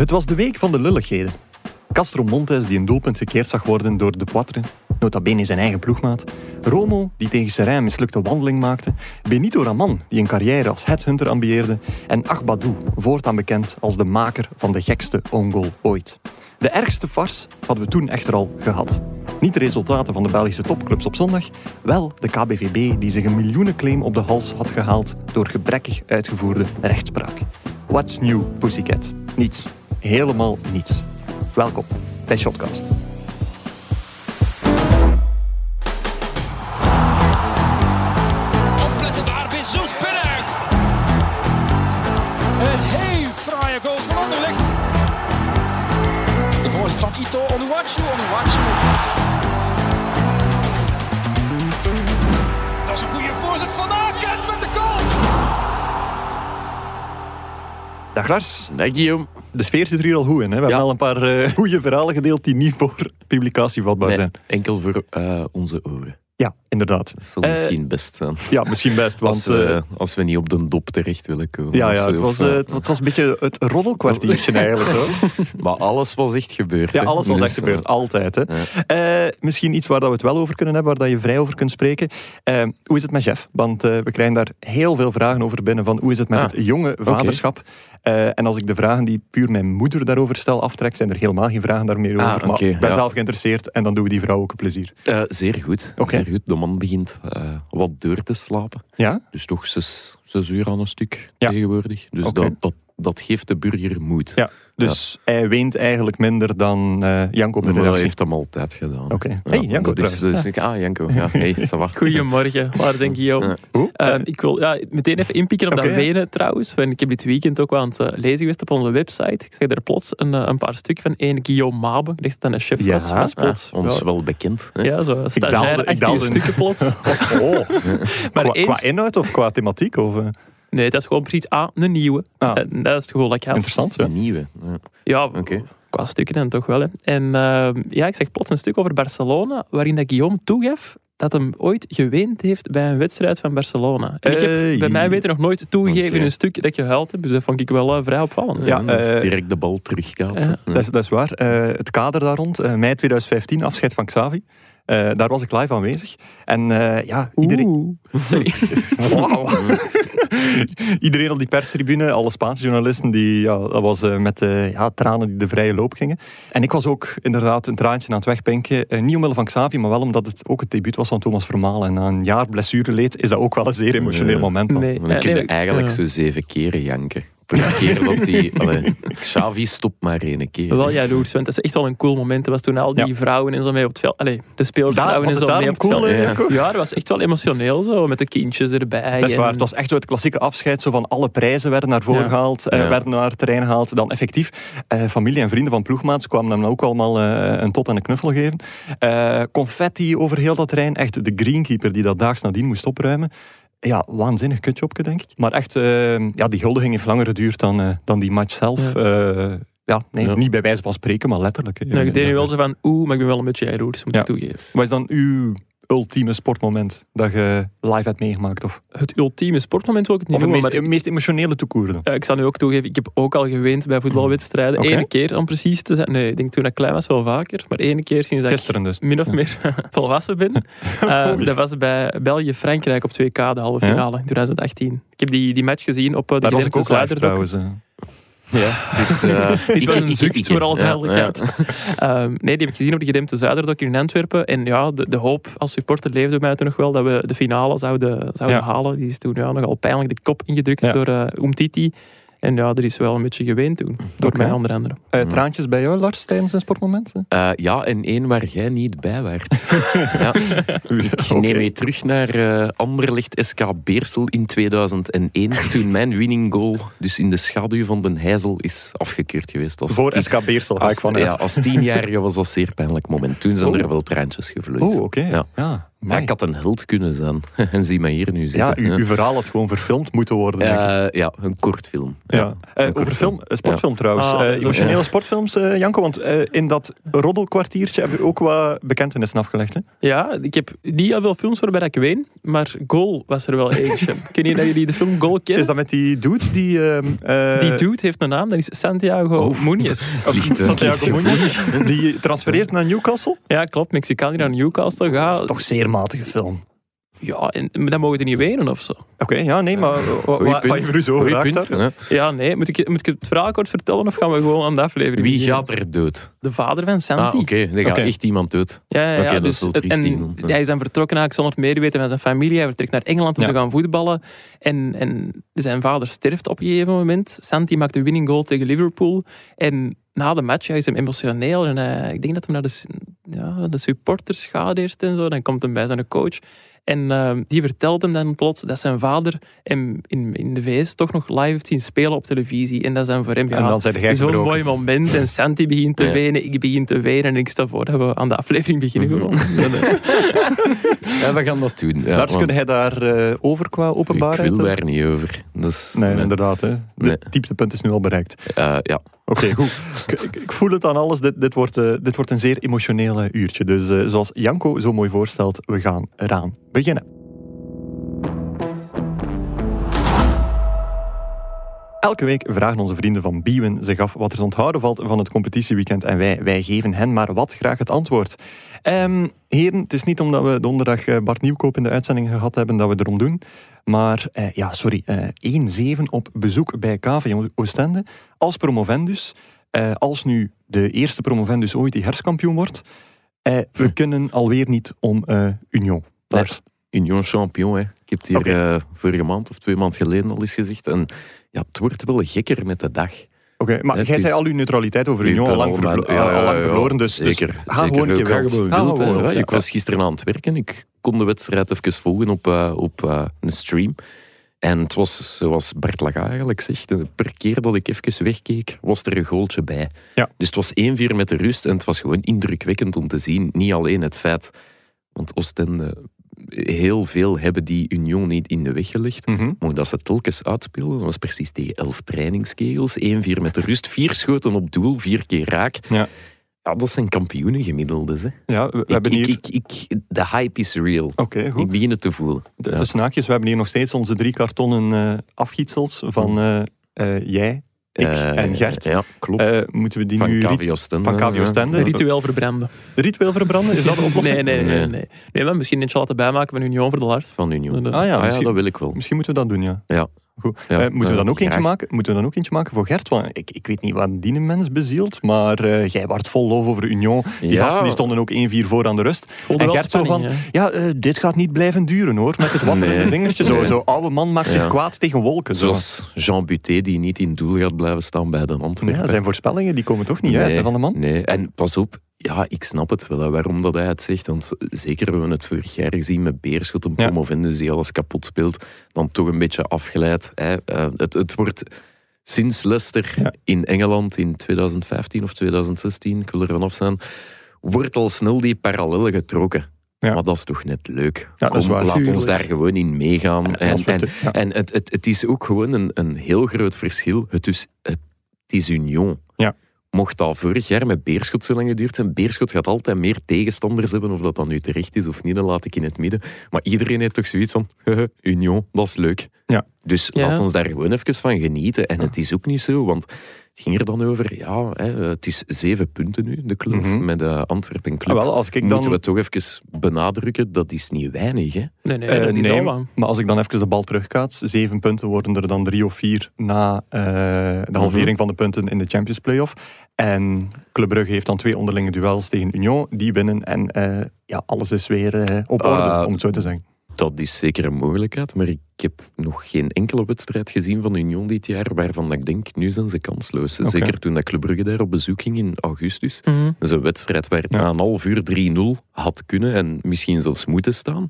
Het was de week van de lulligheden. Castro Montes, die een doelpunt gekeerd zag worden door De Poitre, nota bene zijn eigen ploegmaat. Romo, die tegen Serrain een mislukte wandeling maakte. Benito Raman, die een carrière als headhunter ambieerde. En Agbadou, voortaan bekend als de maker van de gekste ongoal ooit. De ergste farce hadden we toen echter al gehad. Niet de resultaten van de Belgische topclubs op zondag, wel de KBVB die zich een miljoenenclaim op de hals had gehaald door gebrekkig uitgevoerde rechtspraak. What's new, Pussycat? Niets. Helemaal niets. Welkom bij Shotcast. Opletten daar, Bezos binnen. Een heel fraaie goal van Anderlecht. De voorzet van Ito, Onuwachu, Onuwachu. Dat is een goede voorzet van Aken met de goal. Dag Lars. Dag Guillaume. De sfeer zit er hier al goed in. Hè? We hebben al een paar eh, goede verhalen gedeeld die niet voor publicatie vatbaar Nee, zijn. enkel voor eh, onze oren. Ja, inderdaad. Dat zal Eh, misschien best zijn. Ja, misschien best, want... Als we, eh, als we niet op de dop terecht willen komen. ja, ja zo, het, was, eh, eh, het, het was een beetje het roddelkwartiertje eigenlijk. Hoor. Maar alles was echt gebeurd. Ja, alles was Dus, echt gebeurd, eh, altijd. Hè. Eh, misschien iets waar dat we het wel over kunnen hebben, waar dat je vrij over kunt spreken. Eh, hoe is het met Jeff? Want eh, we krijgen daar heel veel vragen over binnen van hoe is het met Ah, het jonge vaderschap? Eh, en als ik de vragen die puur mijn moeder daarover stel aftrek, zijn er helemaal geen vragen daar meer over. Ah, maar ik ben ja. zelf geïnteresseerd en dan doen we die vrouw ook een plezier. eh, zeer goed. Oké. Zeer goed. Man begint eh, wat door te slapen. Ja? Dus toch zes, zes uur aan een stuk Ja. tegenwoordig. Dus dat, dat, dat geeft de burger moed. Ja. Dus hij weent eigenlijk minder dan eh, Janko de dat heeft hem altijd gedaan. Oké. Ja, Hey, Janko trouwens. dus, Ah, Janko. Ja, hey, ça va. Goedemorgen, Guillaume. Ja. Hoe? Ehm, ik wil ja, meteen even inpikken op dat wenen trouwens. Want ik heb dit weekend ook wel aan het eh, lezen geweest op onze website. Ik zag er plots een, eh, een paar stukken van één Guillaume Mabe. Ik dacht dat een chef Ja. was. was plots. ons ja, wel bekend. Hè? ja, zo daalde- stagiair ik daalde in. stukken plots. Oh, Maar qua, inhoud of qua thematiek? Of, eh, Nee, dat is gewoon precies ah, een nieuwe. Ah. En dat is het gevoel dat ik had. interessant, ja. Een nieuwe. Ja. Ja, Oké. qua stukken dan toch wel. Hè. En ehm, ja, ik zag plots een stuk over Barcelona, waarin dat Guillaume toegaf dat hem ooit geweend heeft bij een wedstrijd van Barcelona. En ik heb Hey. bij mij weten nog nooit toegegeven in een stuk dat ik gehuild heb. Dus dat vond ik wel eh, vrij opvallend. Ja, Ja, dat is eh, direct de bal terugkaatsen. Ja. Dat is, dat is waar. Eh, het kader daar rond, eh, mei 2015, afscheid van Xavi. Eh, daar was ik live aanwezig. En eh, ja, iedereen, Oeh. Sorry. Wauw. iedereen op die perstribune, alle Spaanse journalisten, die, ja, dat was eh, met eh, ja, tranen die de vrije loop gingen. En ik was ook inderdaad een traantje aan het wegpinken. Eh, niet omwille van Xavi, maar wel omdat het ook het debuut was van Thomas Vermaelen. En na een jaar blessureleed is dat ook wel een zeer emotioneel moment. dan. Nee, Maar dan kun je nee, eigenlijk ja. zo zeven keren janken. Per keer dat die... Allee, Xavi stopt maar één keer. Wel jaloers, want dat is echt wel een cool moment. Dat was toen al die Ja. vrouwen en zo mee op het veld. Allee, de spelers Daar- vrouwen was en het zo mee op het cool, veld. Ja. Dat was echt wel emotioneel zo, met de kindjes erbij. Dat is en- waar. Het was echt zo het klassieke afscheid. Zo van alle prijzen werden naar voren Ja. gehaald, eh, Ja. werden naar het terrein gehaald. Dan effectief, eh, familie en vrienden van ploegmaats kwamen hem ook allemaal eh, een tot en een knuffel geven. Eh, confetti over heel dat terrein. Echt de greenkeeper die dat daags nadien moest opruimen. Ja, waanzinnig kutjopje, denk ik. Maar echt, eh, ja, die huldiging heeft langer geduurd dan, eh, dan die match zelf. Ja. ja, nee, Ja. niet bij wijze van spreken, maar letterlijk. hè. Nou, ik deed nu wel zo van, oeh, maar ik ben wel een beetje jaloers, moet ik toegeven. Wat is dan uw ultieme sportmoment dat je live hebt meegemaakt? Of, Het ultieme sportmoment wil ik het niet of het noemen, meest, maar meest emotionele toekoer dan? Ja, ik zal nu ook toegeven, ik heb ook al geweend bij voetbalwedstrijden. Eén keer om precies te zijn. Nee, ik denk toen ik klein was wel vaker. Maar één keer sinds dat Gisteren dus. ik min of meer volwassen ben. Uh, dat was bij België-Frankrijk op 2K, de halve finale in 2018. Ik heb die, die match gezien op eh, de Daar was ik ook live trouwens. eh. Ja, dus, eh, Dit was een zucht, voor alle duidelijkheid. ja. Ehm, nee, die heb ik gezien op de gedempte Zuiderdok in Antwerpen. En ja, de, de hoop als supporter leefde mij toen nog wel dat we de finale zouden, zouden halen. Die is toen ja, nogal pijnlijk de kop ingedrukt door uh, Umtiti. En ja, er is wel een beetje geweend toen. Door mij onder andere. Eh, traantjes bij jou, Lars, tijdens een sportmoment? Eh, ja, en één waar jij niet bij waart. ja. Ik neem je terug naar eh Anderlecht SK Beersel in 2001. Toen mijn winning goal dus in de schaduw van Den Heizel is afgekeurd geweest. Als Voor tien- SK Beersel ga ik vanuit. ja, als tienjarige was dat een zeer pijnlijk moment. Toen zijn Oh. er wel traantjes gevloeid. Oh, oké. Ja. Ja. Maar ik had een held kunnen zijn. en zie mij hier nu Ja, zitten. uw, uw verhaal had gewoon verfilmd moeten worden, denk ik. Eh, ja, een kort film. Ja. Eh, een kort over film, eh, sportfilm Ja. trouwens. Ah, Eh, emotionele sportfilms, eh, Janko. Want eh, in dat roddelkwartiertje heb je ook wat bekentenissen afgelegd. Hè? Ja, ik heb niet heel veel films waarbij ik ween, maar Goal was er wel eentje. Ken je dat jullie de film Goal kennen? Is dat met die dude die... ehm, eh, Die dude heeft een naam, dat is Santiago Oh. Eh, Santiago Munoz, die transfereert naar Newcastle. Ja, klopt. Mexicaan die naar Newcastle gaat. Toch zeer matige film. Ja, en, maar dan mogen we niet wenen of zo. Oké, ja, nee, maar wat punt. je er zo geraakt punt. Ja, nee. Moet ik, moet ik het verhaal kort vertellen of gaan we gewoon aan de aflevering Wie beginnen? gaat er dood? De vader van Santi. Ah, oké. Er gaat echt iemand dood. Ja, ja, ja, Oké, dat is dus, wel en hij is dan vertrokken eigenlijk zonder het medeweten van zijn familie. Hij vertrekt naar Engeland om Ja. te gaan voetballen. En, en zijn vader sterft op een gegeven moment. Santi maakt de winning goal tegen Liverpool. En na de match ja, is hem emotioneel. En hij- ik denk dat hij naar de, ja, de supporters gaat eerst en zo. Dan komt hij bij zijn coach. En eh, die vertelt hem dan plots dat zijn vader hem in, in de VS toch nog live heeft zien spelen op televisie. En dat is dan voor hem ja, zijn gebroken. mooi moment. En Santi begint te Ja. wenen, ik begin te wenen. En ik stel voor dat we aan de aflevering beginnen Mhm. gewoon. Ja, we gaan dat doen. Ja, Lars, kun jij daar eh, over qua openbaarheid? Ik wil daar niet over. Dat is, Nee, inderdaad. Hè. De Nee. dieptepunt is nu al bereikt. Eh, ja. Oké, goed. Ik, ik- voel het aan alles. Dit, dit, wordt, eh, dit wordt een zeer emotioneel eh, uurtje. Dus eh, zoals Janko zo mooi voorstelt, we gaan eraan beginnen. Elke week vragen onze vrienden van Biewen zich af wat er te onthouden valt van het competitieweekend. En wij, wij geven hen maar wat graag het antwoord. Ehm, heren, het is niet omdat we donderdag eh, Bart Nieuwkoop in de uitzending gehad hebben dat we erom doen. Maar eh, ja, sorry, eh 1-7 op bezoek bij KV Oostende. Als promovendus, eh, als nu de eerste promovendus ooit die herskampioen wordt, eh, we kunnen alweer niet om eh Union. Lars. Union Champion. Hè. Ik heb het hier eh, vorige maand of twee maanden geleden al eens gezegd. En ja, het wordt wel gekker met de dag. Oké, maar Het jij is- zei al uw neutraliteit over Union al lang, ja, ja, ja, verloren. Dus, dus ga zeker. gewoon een keer wild. wild, wild. Ik was gisteren aan het werken. Ik kon de wedstrijd even volgen op, eh, op eh, een stream. En het was zoals Bert Laga eigenlijk zegt. Per keer dat ik even wegkeek, was er een goaltje bij. Ja. Dus het was 1-4 met de rust. En het was gewoon indrukwekkend om te zien. Niet alleen het feit... Want Oostende, heel veel hebben die Union niet in de weg gelegd. Mhm. Maar dat ze telkens uitspelen, dat was precies tegen elf trainingskegels. 1-4 met de rust, vier schoten op doel, vier keer raak. Ja. Ja, dat zijn kampioenengemiddeldes. Hè. Ja, we, hebben hier... ik, ik, de hype is real. Oké, goed. Ik begin het te voelen. De, Ja. de snaakjes, we hebben hier nog steeds onze drie kartonnen eh, afgietsels van eh, eh, jij, ik Eh, en Gert. Ja, klopt. Eh, moeten we die van nu KV Oostende. van? Een ritueel verbranden. ritueel verbranden? Is dat de oplossing? Nee, nee, nee. Nee. nee. nee maar misschien eentje laten bijmaken van Union voor de Lars. Van Union. Ah, Ah ja, Ah, ja, dat wil ik wel. misschien moeten we dat doen, ja. Ja. Goed. Ja, Eh, moeten, we eh, dan ook eentje maken, moeten we dan ook eentje maken voor Gert? Want ik, ik weet niet wat die mens bezielt, maar eh, jij wordt vol lof over Union. Die Ja. gasten die stonden ook 1-4 voor aan de rust. En Gert zo van, ja, dit gaat niet blijven duren hoor, met het wapperende Nee. vingertje. Zo, Nee. zo oude man maakt zich kwaad tegen wolken. Zo. Zoals Jean Buté, die niet in doel gaat blijven staan bij de Antwerpen. Ja, zijn voorspellingen die komen toch niet uit hè, van de man? Nee, en pas op, ja, ik snap het wel, hè, waarom dat hij het zegt. Want zeker hebben we het vorig jaar gezien met Beerschot, een Ja. promovendus die alles kapot speelt, dan toch een beetje afgeleid. Hè. Eh, het, het wordt sinds Leicester Ja. in Engeland in 2015 of 2016, ik wil er vanaf zijn, wordt al snel die parallellen getrokken. Ja. Maar dat is toch net leuk. Ja, Kom, laat ons daar gewoon in meegaan. En, en, ja. en het, het, het is ook gewoon een, een heel groot verschil. Het is, het is Union. Ja. Mocht dat vorig jaar met Beerschot zo lang geduurd zijn, Beerschot gaat altijd meer tegenstanders hebben, of dat dan nu terecht is of niet, dat laat ik in het midden. Maar iedereen heeft toch zoiets van, Union, dat is leuk. Ja. Dus Ja. laat ons daar gewoon even van genieten. En het is ook niet zo, want het ging er dan over, ja, hè, het is zeven punten nu, de club, Mhm. met de Antwerpen Club. Ah, wel, als ik dan... Moeten we toch even benadrukken, dat is niet weinig, hè? Nee, nee, Eh, is nee, al maar als ik dan even de bal terugkaats, zeven punten worden er dan drie of vier na eh, de halvering Mhm. van de punten in de Champions Playoff. En Club Brugge heeft dan twee onderlinge duels tegen Union, die winnen en eh, ja, alles is weer eh, op orde, Ah, om het zo te zeggen. Dat is zeker een mogelijkheid, maar ik heb nog geen enkele wedstrijd gezien van Union dit jaar waarvan dat ik denk, nu zijn ze kansloos. Zeker toen dat Club Brugge daar op bezoek ging in augustus. Mhm. Dat is een wedstrijd waar het Ja. na een half uur 3-0 had kunnen en misschien zelfs moeten staan.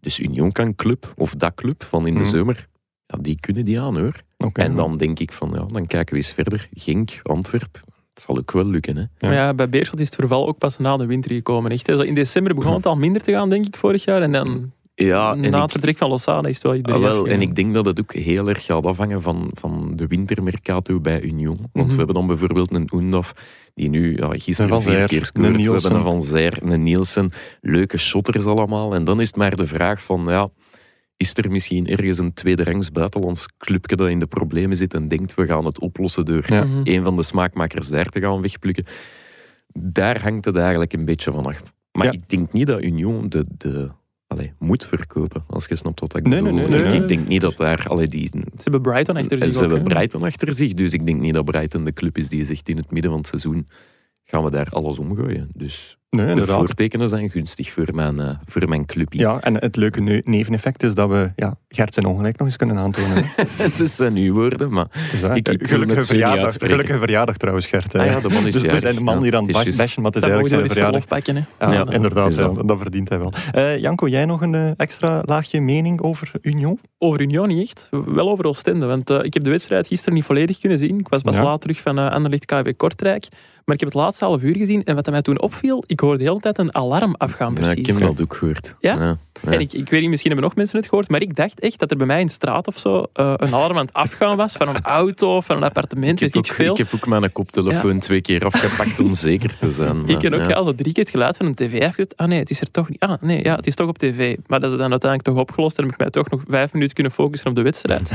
Dus Union kan club, of dat club van in de Mhm. zomer, ja, die kunnen die aan hoor. En dan denk ik van, ja, dan kijken we eens verder. Genk, Antwerp, Het zal ook wel lukken, hè. Ja. Maar ja, bij Beerschot is het verval ook pas na de winter gekomen. Echt, hè. Zo in december begon het al minder te gaan, denk ik, vorig jaar. En dan Ja, en na ik- het vertrek van Lozada is het wel Ah, wel, en ik denk dat het ook heel erg gaat afhangen van, van de wintermercato bij Union. Want Mhm. we hebben dan bijvoorbeeld een Oendaf, die nu ja, gisteren Van vier Zijr, keer scoort. We hebben een Van Zijr, een Nielsen. Leuke shotters allemaal. En dan is het maar de vraag van, ja, is er misschien ergens een tweederangs buitenlands clubje dat in de problemen zit en denkt, we gaan het oplossen door Ja. Mhm. een van de smaakmakers daar te gaan wegplukken. Daar hangt het eigenlijk een beetje van af. Maar Ja. ik denk niet dat Union de, de, allee, moet verkopen, als je snapt wat ik Nee, bedoel. nee, nee, Ik- nee. Ik denk niet dat daar... Allee, die, Ze hebben Brighton achter zich ze ook, hebben. Brighton achter zich, dus ik denk niet dat Brighton de club is die zegt in het midden van het seizoen gaan we daar alles omgooien. Dus Nee, de inderdaad. voortekenen zijn gunstig voor mijn, eh, voor mijn clubje. Ja, en het leuke ne- neveneffect is dat we ja, Gert zijn ongelijk nog eens kunnen aantonen. het is zijn uw woorden, maar Dus, Ik- gelukkige, verjaardag, gelukkige verjaardag trouwens, Gert. Ah ja, de man is dus we zijn de man Ja, hier aan het bas- bashen, maar het is eigenlijk zijn verjaardag. pakken. Ja, Ja, inderdaad, dat. ja, dat verdient hij wel. Eh, Janko, jij nog een eh, extra laagje mening over Union? Over Union niet echt. Wel over Oostende. Want ik heb de wedstrijd gisteren niet volledig kunnen zien. Ik was pas Ja. laat terug van uh, Anderlecht KV Kortrijk. Maar ik heb het laatste half uur gezien. En wat mij toen opviel, ik hoorde de hele tijd een alarm afgaan ja, precies. ik heb dat ook gehoord. Ja? ja. En ik, ik weet niet, misschien hebben nog mensen het gehoord, maar ik dacht echt dat er bij mij in de straat of zo eh, een alarm aan het afgaan was van een auto of van een appartement, Ik weet ik ook, veel. ik heb ook mijn koptelefoon twee keer afgepakt om zeker te zijn. Ik heb ook ja. ja. al zo drie keer het geluid van een tv afgezet. Ah nee, het is er toch niet. Ah nee, ja, het is toch op tv. Maar dat is dan uiteindelijk toch opgelost. En heb ik mij toch nog vijf minuten kunnen focussen op de wedstrijd.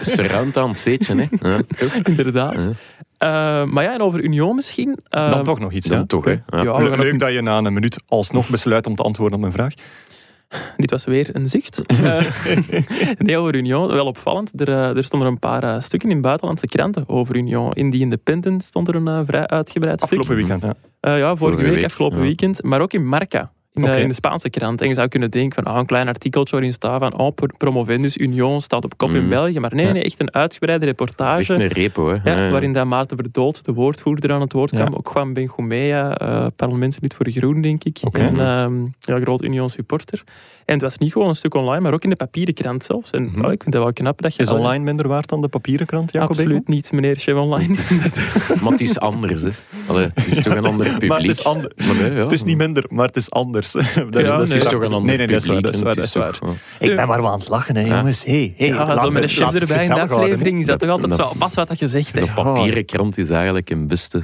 Surround aan het zeetje, hè. Ja, toch? Inderdaad. Eh, maar ja, en over Union misschien. eh, Dan toch nog iets, Dan ja? toch, hè. Ja. Le- Leuk dat je na een minuut alsnog besluit om te antwoorden op mijn vraag. Dit was weer een zucht. Eh, nee, over Union. Wel opvallend. Er, er stonden een paar stukken in buitenlandse kranten over Union. In die Independent stond er een vrij uitgebreid stuk. Afgelopen weekend, hè? Eh, ja, vorige, Vorige week, week, afgelopen ja. weekend. Maar ook in Marca. In, de, Oké. in de Spaanse krant. En je zou kunnen denken van ah, een klein artikeltje waarin staat van oh, Pro- Promovendus Union staat op kop in Mm. België. Maar nee, Ja. nee, echt een uitgebreide Dat is reportage. echt een repo, hè. Ja, Ja, ja. waarin dat Maarten Verdood, de woordvoerder, aan het woord Ja. kwam. Ook Juan Benjumea, eh parlementslid voor de Groen, denk ik. En ehm, ja, groot Union supporter. En het was niet gewoon een stuk online, maar ook in de papieren krant zelfs. En Mhm. ja, ik vind dat wel knap dat je... Is online minder waard dan de papieren krant, Jacob Absoluut niet, meneer Chef Online. Maar het is anders, hè. Allee, het is toch een ander publiek. Maar het is, ander- Maar nee, ja. het is niet minder, maar het is anders. dat is, Ja, dat nee. Is toch een ander Nee, nee, dat is waar. Dat is waar, dat is waar. Ik ben maar wel aan het lachen, hè, jongens. Hey, hey, ja, zo met een chef erbij in de aflevering is dat toch altijd wel pas wat dat je zegt. De papieren krant is eigenlijk een beste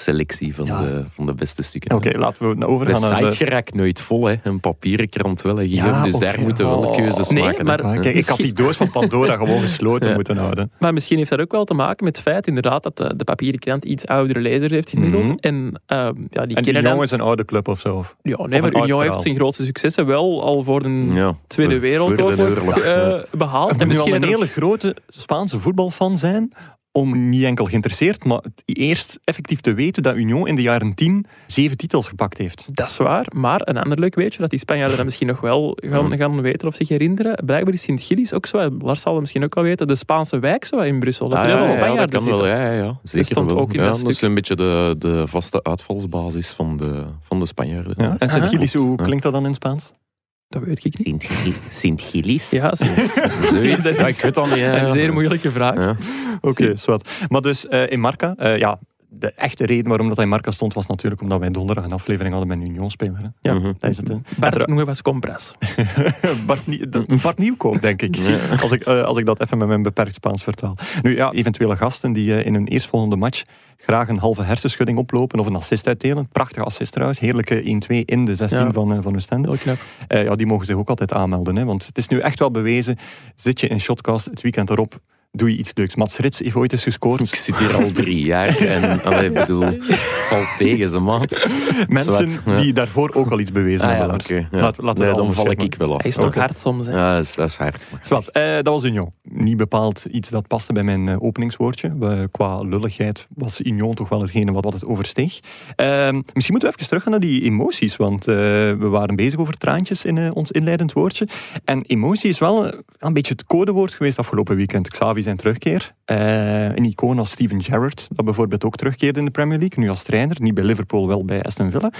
selectie van, Ja. de, van de beste stukken. Oké, laten we De overgaan naar site de... geraakt nooit vol, hè. Een papieren krant wel, hè. Ja, dus daar moeten we wel Oh. keuzes Nee, maken. maar- Kijk, ik had die doos van Pandora gewoon gesloten Ja. moeten houden. Maar misschien heeft dat ook wel te maken met het feit inderdaad dat de, de papieren krant iets oudere lezers heeft gemiddeld. Mhm. En ehm, ja, die En dan... jongens een oude club of zo. Ja, nee, maar Union heeft zijn grootste successen wel al voor de Ja, Tweede Wereldoorlog de eh, ja. behaald. Je En al misschien een hele grote Spaanse voetbalfan zijn om niet enkel geïnteresseerd, maar het eerst effectief te weten dat Union in de jaren tien zeven titels gepakt heeft. Dat is waar, maar een ander leuk weetje, dat die Spanjaarden dat misschien nog wel gaan, gaan weten of zich herinneren. Blijkbaar is Sint-Gillis ook zo, Lars zal het misschien ook wel weten, de Spaanse wijk zo in Brussel. Dat Ah, er heel ja, veel ja, dat Spanjaarden kan wel, zitten. ja, ja, ja. Zeker stond wel. ook in ja, dat dat is een beetje de, de vaste uitvalsbasis van de, van de Spanjaarden. Ja? En Sint-Gillis, klopt. hoe Ja. klinkt dat dan in Spaans? Dat weet ik niet. Sint-Gillis? Ja, Zoiets. Dat Ja, ik weet dat niet. hè. een zeer moeilijke vraag. Ja. Oké, zwart. Maar dus eh, in Marca, eh, ja, de echte reden waarom dat hij in Marca stond was natuurlijk omdat wij donderdag een aflevering hadden met een Union-speler. hè. Ja. Mhm. Dat is het. hè. Bart Nuevas Compras. Bart, Nie- de- Bart Nieuwkoop, denk ik. Als, ik eh, als ik dat even met mijn beperkt Spaans vertaal. Nu ja, eventuele gasten die eh, in hun eerstvolgende match graag een halve hersenschudding oplopen of een assist uitdelen. Prachtige assist trouwens. Heerlijke 1-2 in de 16 Ja. van, eh van Oostende. Ja, die mogen zich ook altijd aanmelden. Hè, want het is nu echt wel bewezen. Zit je in Shotcast het weekend erop, doe je iets leuks. Mats Rits heeft ooit eens gescoord. Ik zit hier al drie jaar en allee, bedoel, valt tegen ze maat. Mensen Zwart, ja. die daarvoor ook al iets bewezen Ah, ja, hebben. ja. Laat- laten we Nee, dat dan val ik wel af. Hij is toch hard soms. Hè? Ja, dat is, dat is hard. Zwat, eh, dat was Union. Niet bepaald iets dat paste bij mijn eh, openingswoordje. Qua lulligheid was Union toch wel hetgene wat, wat het oversteeg. Eh, misschien moeten we even teruggaan naar die emoties. Want eh, we waren bezig over traantjes in eh, ons inleidend woordje. En emotie is wel een beetje het codewoord geweest afgelopen weekend. Xavi zijn terugkeer. Een icoon als Steven Gerrard, dat bijvoorbeeld ook terugkeerde in de Premier League. Nu als trainer, niet bij Liverpool, wel bij Aston Villa.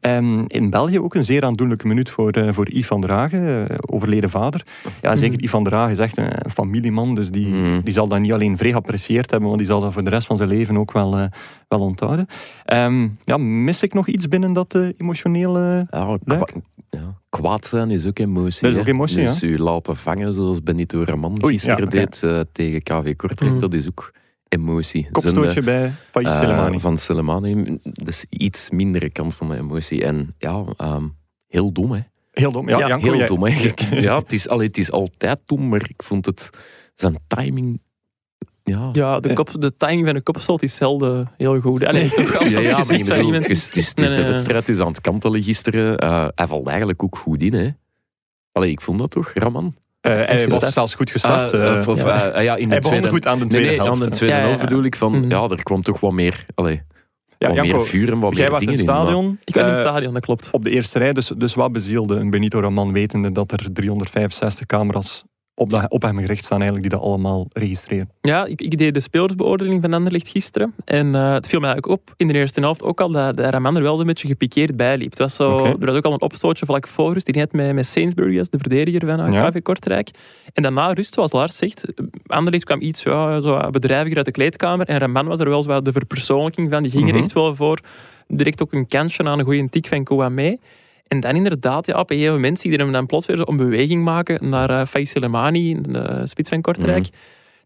Ehm, in België ook een zeer aandoenlijke minuut voor, voor Yves van eh, overleden vader. Ja, zeker Yves van der Hagen is echt een familieman, dus die, Mhm. die zal dat niet alleen vrij geapprecieerd hebben, maar die zal dat voor de rest van zijn leven ook wel, eh, wel onthouden. Ehm, ja, mis ik nog iets binnen dat eh, emotionele... Ja, kwa- ja, kwaad zijn is ook emotie. Dat is ook hè. emotie, Dus u laten vangen zoals Benito Raman gisteren ja, oké. deed eh, tegen KV Kortrijk, Mm. dat is ook emotie. Kopstootje bij Faiz eh, Selemani. van Soleimani, dat is iets mindere kant van de emotie. En ja, ehm, heel dom hè. Heel dom. Ja, Ja, Janko, Heel jij- dom hè. Ja, het is, allee, het is altijd dom, maar ik vond het, zijn timing... Ja, Ja, de, kop, de timing van de kopstoot is zelden heel goed. Allee, toch als Ja, dat ja, maar gezicht ik van bedoel, iemand... het is, het is, het Nee, de nee, nee. wedstrijd, het is aan het kantelen gisteren. Eh, hij valt eigenlijk ook goed in, hè. Allee, ik vond dat toch, Raman? Eh, hij was gestart. zelfs goed gestart. Ah, eh. of- ja. ja, in de hij begon tweede... goed aan de Nee, tweede nee, helft. aan de tweede helft ja. bedoel ik van... Mhm. Ja, er kwam toch wat meer... Allee, wat Janko, meer vuur en wat jij meer was in dingen het in, maar- stadion. Ik was in het eh, stadion, dat klopt. op de eerste rij, dus, dus wat bezielde een Benito Raman wetende dat er 365 camera's op, dat, op hem gericht staan eigenlijk die dat allemaal registreren. Ja, ik, ik deed de spelersbeoordeling van Anderlecht gisteren. En eh, het viel mij eigenlijk op in de eerste helft ook al dat, dat Raman er wel een beetje gepikeerd bij liep. Het was zo. Er was ook al een opstootje vlak voor rust. Die net met, met Sainsbury als de verdediger van Ja. KV Kortrijk. En daarna rust, zoals Lars zegt, Anderlecht kwam iets ja, zo bedrijviger uit de kleedkamer. En Raman was er wel zo de verpersoonlijking van. Die ging er Mhm. echt wel voor. Direct ook een kansje aan een goede tik van Kouamé. En dan inderdaad, ja, op een gegeven moment zie je hem dan plots weer zo een beweging maken naar uh, Faiz Selemani, de spits van Kortrijk. Mhm.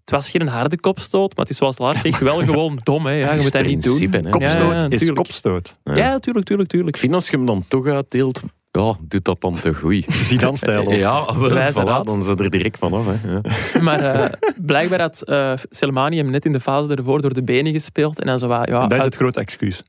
Het was geen harde kopstoot, maar het is zoals Lars zegt wel gewoon dom. Hè. Ja, je is moet dat niet doen. hè. Kopstoot Ja, ja, is tuurlijk. kopstoot. Ja. Ja, tuurlijk, tuurlijk, Ik tuurlijk. vind als je hem dan toch uitdeelt... Ja, doet dat dan te goed. Zidane-stijl. of- Ja, wel, Wijze voilà, dan zijn er direct vanaf. Hè. Ja. Maar eh, blijkbaar had eh Selemani hem net in de fase ervoor door de benen gespeeld. En dan zo wat, ja, dat is uit- het grote excuus.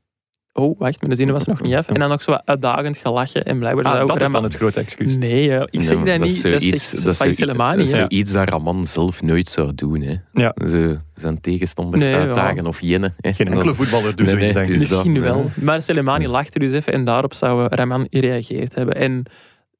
Oh, wacht, mijn zin was nog niet af. En dan nog zo wat uitdagend gelachen. En blijkbaar Ah, dat is dan het grote excuus. Nee, eh, ik zeg dat, niet. Dat is Selemani. Dat is zoiets dat Raman zelf nooit zou doen. Hè. Ja. Ze, zijn tegenstander Nee, ja. uitdagen of jennen. Hè. Geen enkele voetballer doet Nee, zoiets, nee, denk ik. dat, Misschien wel. Maar Selemani lachte dus even en daarop zou Raman gereageerd hebben. En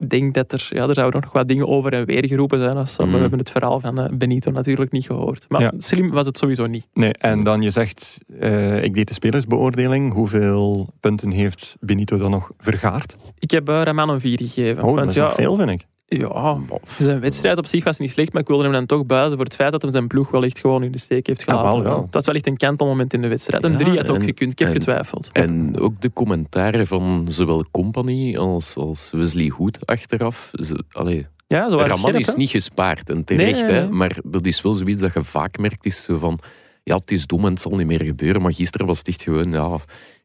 denk dat er, ja, er zouden nog wat dingen over en weer geroepen zijn. Mm. We hebben het verhaal van eh, Benito natuurlijk niet gehoord. Maar Ja. slim was het sowieso niet. Nee, en dan je zegt, eh, ik deed de spelersbeoordeling. Hoeveel punten heeft Benito dan nog vergaard? Ik heb eh, Raman een 4 gegeven. Oh, dat is ja, veel, vind ik. Ja, zijn wedstrijd op zich was niet slecht, maar ik wilde hem dan toch buizen voor het feit dat hij zijn ploeg wel echt gewoon in de steek heeft gelaten. ja. Dat was wel echt een kantelmoment in de wedstrijd. Een Ja, 3 had ook en- gekund, ik heb en- getwijfeld. En ook de commentaren van zowel Company als, als Wesley Hoed achteraf. Ze, allee, Ja, zo waren Raman scherp, is niet gespaard en terecht, Nee, Hè, maar dat is wel zoiets dat je vaak merkt. Is zo van, ja, het is dom en het zal niet meer gebeuren. Maar gisteren was het echt gewoon, ja,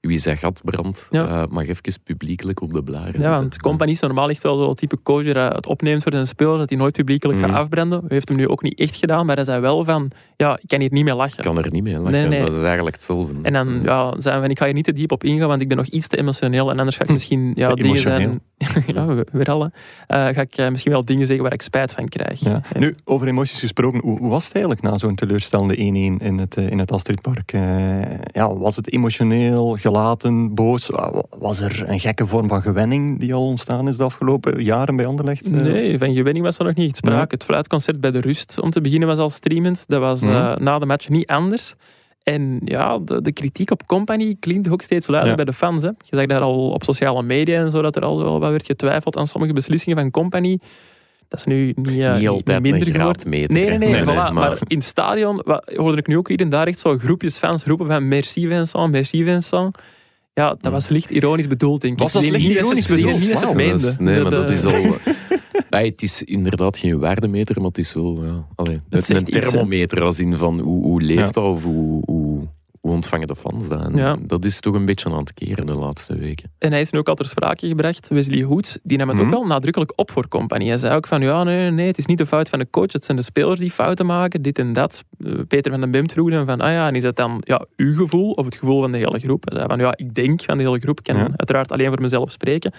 wie zijn gat brandt, Ja. eh, mag even publiekelijk op de blaren Ja, want Company is normaal echt wel zo'n type coach die het opneemt voor zijn speler, dat hij nooit publiekelijk Mhm. gaat afbranden. Hij heeft hem nu ook niet echt gedaan, maar hij zei wel van, ja, ik kan hier niet meer lachen. Ik kan er niet mee lachen. Nee, nee. Dat is eigenlijk hetzelfde. En dan ja, zijn we van, ik ga hier niet te diep op ingaan, want ik ben nog iets te emotioneel. En anders ga ik misschien ja, dingen zijn... emotioneel. ja, we- weer alle. Eh, ga ik eh, misschien wel dingen zeggen waar ik spijt van krijg. Ja. En- Nu, over emoties gesproken, hoe, hoe was het eigenlijk na zo'n teleurstellende 1-1 in het, eh, in het Astridpark? Eh, ja, was het emotioneel, gelaten, boos? Wa- Was er een gekke vorm van gewenning die al ontstaan is de afgelopen jaren bij Anderlecht? Eh, Nee, van gewenning was er nog niet echt sprake. Nee. Het fluitconcert bij de rust, om te beginnen, was al streamend. Dat was eh, Mhm. na de match niet anders. En ja, de, de kritiek op Company klinkt ook steeds luider Ja. bij de fans. Hè. Je zag daar al op sociale media en zo, dat er al zo wat werd getwijfeld aan sommige beslissingen van Company. Dat is nu niet, eh, niet altijd minder een geworden. graadmeter. Nee, nee, voilà. maar... maar in het stadion hoorde ik nu ook hier en daar echt zo groepjes fans roepen van merci Vincent, merci Vincent. Ja, dat was licht ironisch bedoeld, denk ik. Was dat Nee, licht ironisch bedoeld? Niet Wauw, Dat is- nee, maar dat is al... Het is inderdaad geen waardemeter, maar het is wel ja, allee, Het een iets, hè. thermometer als in van hoe, hoe leeft Ja. dat of hoe, hoe, hoe ontvangen de fans dat. Ja. Dat is toch een beetje aan het keren de laatste weken. En hij is nu ook al ter sprake gebracht, Wesley Hoed, die nam het Mhm. ook wel nadrukkelijk op voor Company. Hij zei ook van, ja, nee, nee, het is niet de fout van de coach, het zijn de spelers die fouten maken, dit en dat. Eh, Peter van den Bemt vroeg hem van, ah ja, en is dat dan ja, uw gevoel of het gevoel van de hele groep? Hij zei van, ja, ik denk van de hele groep, ik kan Ja. uiteraard alleen voor mezelf spreken.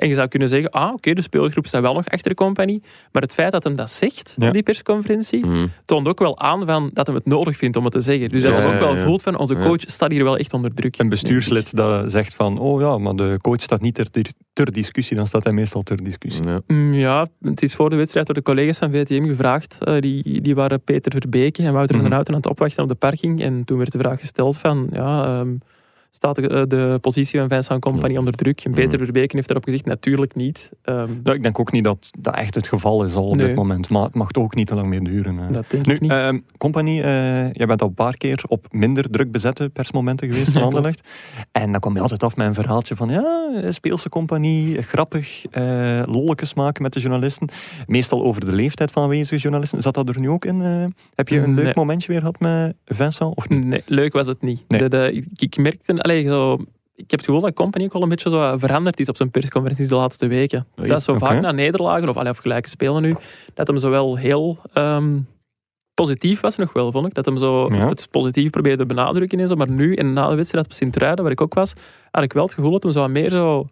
En je zou kunnen zeggen, ah, oké, de spelersgroep staat wel nog achter Company, maar het feit dat hem dat zegt, Ja. in die persconferentie, Mhm. toont ook wel aan van dat hij het nodig vindt om het te zeggen. Dus hij Ja, was ook wel ja. voelt van, onze Ja. coach staat hier wel echt onder druk. Een bestuurslid dat zegt van, oh ja, maar de coach staat niet ter, ter, ter discussie, dan staat hij meestal ter discussie. Ja. Mm, Ja, het is voor de wedstrijd door de collega's van VTM gevraagd. Eh, die, die waren Peter Verbeke en Wouter Mhm. van den Houten aan het opwachten op de parking. En toen werd de vraag gesteld van, ja, ehm, staat de, eh, de positie van Vincent Company onder druk. Peter Mhm. Verbeken heeft daarop gezegd, natuurlijk niet. Nou, ik denk ook niet dat dat echt het geval is al op Nee. dit moment. Maar het mag toch ook niet te lang meer duren. hè. dat denk Nu, ik niet. ehm, Compagnie, eh, jij bent al een paar keer op minder druk bezette persmomenten geweest van. Anderlecht. En dan kwam je altijd af met een verhaaltje van ja, eh, speelse compagnie, grappig, eh lolletjes maken met de journalisten. Meestal over de leeftijd van aanwezige journalisten. Zat dat er nu ook in? heb je een leuk Nee. momentje weer gehad met Vincent of niet? Nee, leuk was het niet. Nee. De, de- ik, ik merkte, allee, zo, ik heb het gevoel dat Company ook wel een beetje zo veranderd is op zijn persconferenties de laatste weken. Oei, dat is zo vaak na nederlagen, of, allee, of gelijke spelen nu, dat hem zo wel heel ehm, positief was nog wel, vond ik. Dat hem zo Ja. het positief probeerde te benadrukken en zo. Maar nu, en na de wedstrijd op Sint-Truiden, waar ik ook was, had ik wel het gevoel dat hem zo meer zo...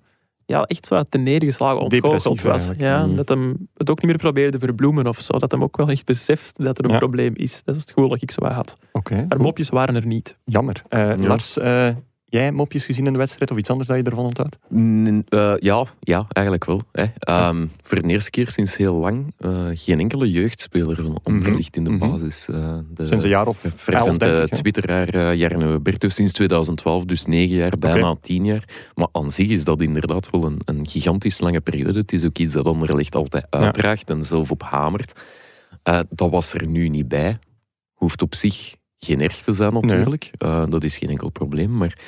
Ja, echt zo wat te neergeslagen ontgoocheld was. eigenlijk. Ja, Mm. Dat hem het ook niet meer probeerde te verbloemen of zo. Dat hem ook wel echt beseft dat er een Ja. probleem is. Dat is het gevoel dat ik zo had. Oké, Maar goed. mopjes waren er niet. jammer. Eh, Ja. Lars, eh, jij mopjes gezien in de wedstrijd of iets anders dat je ervan onthoudt? Mm, eh, ja, ja, eigenlijk wel. Hè. Ehm, voor de eerste keer sinds heel lang eh, geen enkele jeugdspeler van Anderlecht in de Mhm. basis. Eh, de Sinds een jaar of elf, fervente denk ik. hè? twitteraar Jarno Bertus sinds 2012, dus negen jaar, bijna tien jaar. Maar aan zich is dat inderdaad wel een, een gigantisch lange periode. Het is ook iets dat Anderlecht altijd uitdraagt en zelf op hamert. Dat was er nu niet bij. Hoeft op zich geen erg te zijn natuurlijk. Eh, dat is geen enkel probleem, maar...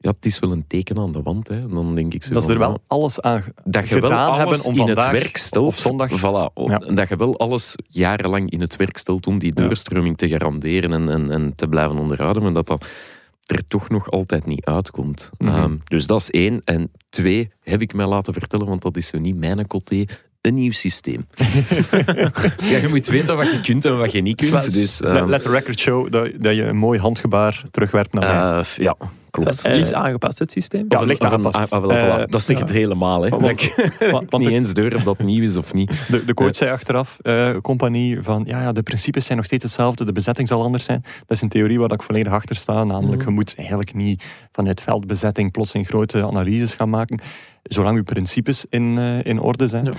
Ja, het is wel een teken aan de wand. Hè. Dan denk ik zo Dat ze er wel alles aan dat je wel alles om in vandaag het werk stelt. of zondag- Voilà, om- Ja. Dat je wel alles jarenlang in het werk stelt om die Ja. doorstroming te garanderen en, en, en te blijven onderhouden, maar dat dat er toch nog altijd niet uitkomt. Mhm. Ehm, dus dat is één. En twee, heb ik mij laten vertellen, want dat is zo niet mijn coté, een nieuw systeem. ja, je moet weten wat je kunt en wat je niet kunt. Dus, Let, ehm, let the record show dat, dat je een mooi handgebaar terugwerpt naar mij. eh, ja, Het klopt. was liefst aangepast, het systeem. Ja, licht een- aangepast. ah, ah. Eh, dat zegt ja. het helemaal. Hè. Want- ik niet de- eens door of dat nieuw is of niet. De, de coach zei achteraf, eh, compagnie, van ja, ja, de principes zijn nog steeds hetzelfde, de bezetting zal anders zijn. Dat is een theorie waar ik volledig achter sta, namelijk Mhm. je moet eigenlijk niet vanuit veldbezetting plotseling grote analyses gaan maken, zolang je principes in, eh, in orde zijn. Ja.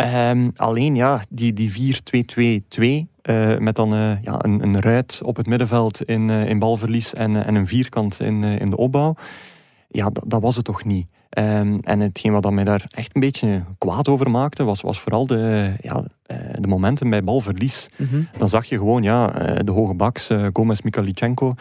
Ehm, alleen ja, die, die 4-2-2-2, eh, met dan eh, ja, een, een ruit op het middenveld in, eh, in balverlies en, en een vierkant in, in de opbouw, ja, dat, was het toch niet. Ehm, en hetgeen wat mij daar echt een beetje kwaad over maakte, was, was vooral de, ja, de momenten bij balverlies. Mhm. Dan zag je gewoon, ja, de hoge baks, Gomez Mikalichenko,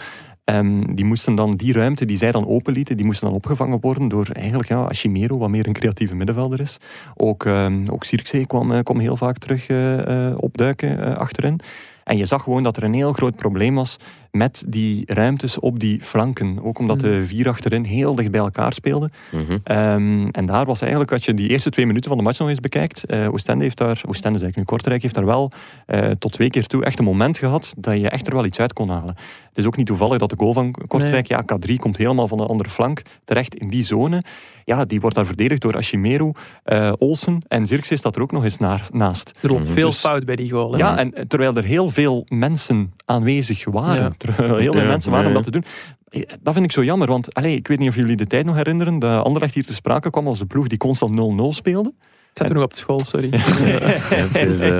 ehm, die moesten dan die ruimte die zij dan openlieten, die moesten dan opgevangen worden door eigenlijk ja, Ashimero, wat meer een creatieve middenvelder is. Ook, ehm ook Zirkzee kwam, eh, kwam heel vaak terug eh, opduiken achterin. En je zag gewoon dat er een heel groot probleem was met die ruimtes op die flanken. Ook omdat de vier achterin heel dicht bij elkaar speelden. Mhm. Ehm, en daar was eigenlijk, als je die eerste twee minuten van de match nog eens bekijkt, eh Oostende heeft daar, Oostende zeg ik nu, Kortrijk heeft daar wel eh, tot twee keer toe echt een moment gehad dat je echt er wel iets uit kon halen. Het is ook niet toevallig dat de goal van Kortrijk, ja, K3 komt helemaal van de andere flank, terecht in die zone. Ja, die wordt daar verdedigd door Ashimeru, eh Olsen en Zirkzee staat er ook nog eens naar, naast. Er loopt Mhm. veel Dus- fout bij die goal. hè. Ja, en terwijl er heel veel mensen aanwezig waren, Ja. Terwijl heel veel Ja, mensen waren om dat te doen. Eh, Dat vind ik zo jammer, want allez, ik weet niet of jullie de tijd nog herinneren, dat Anderlecht hier te sprake kwam als de ploeg die constant 0-0 speelde. Ik zat toen nog op de school, sorry. Het is eh,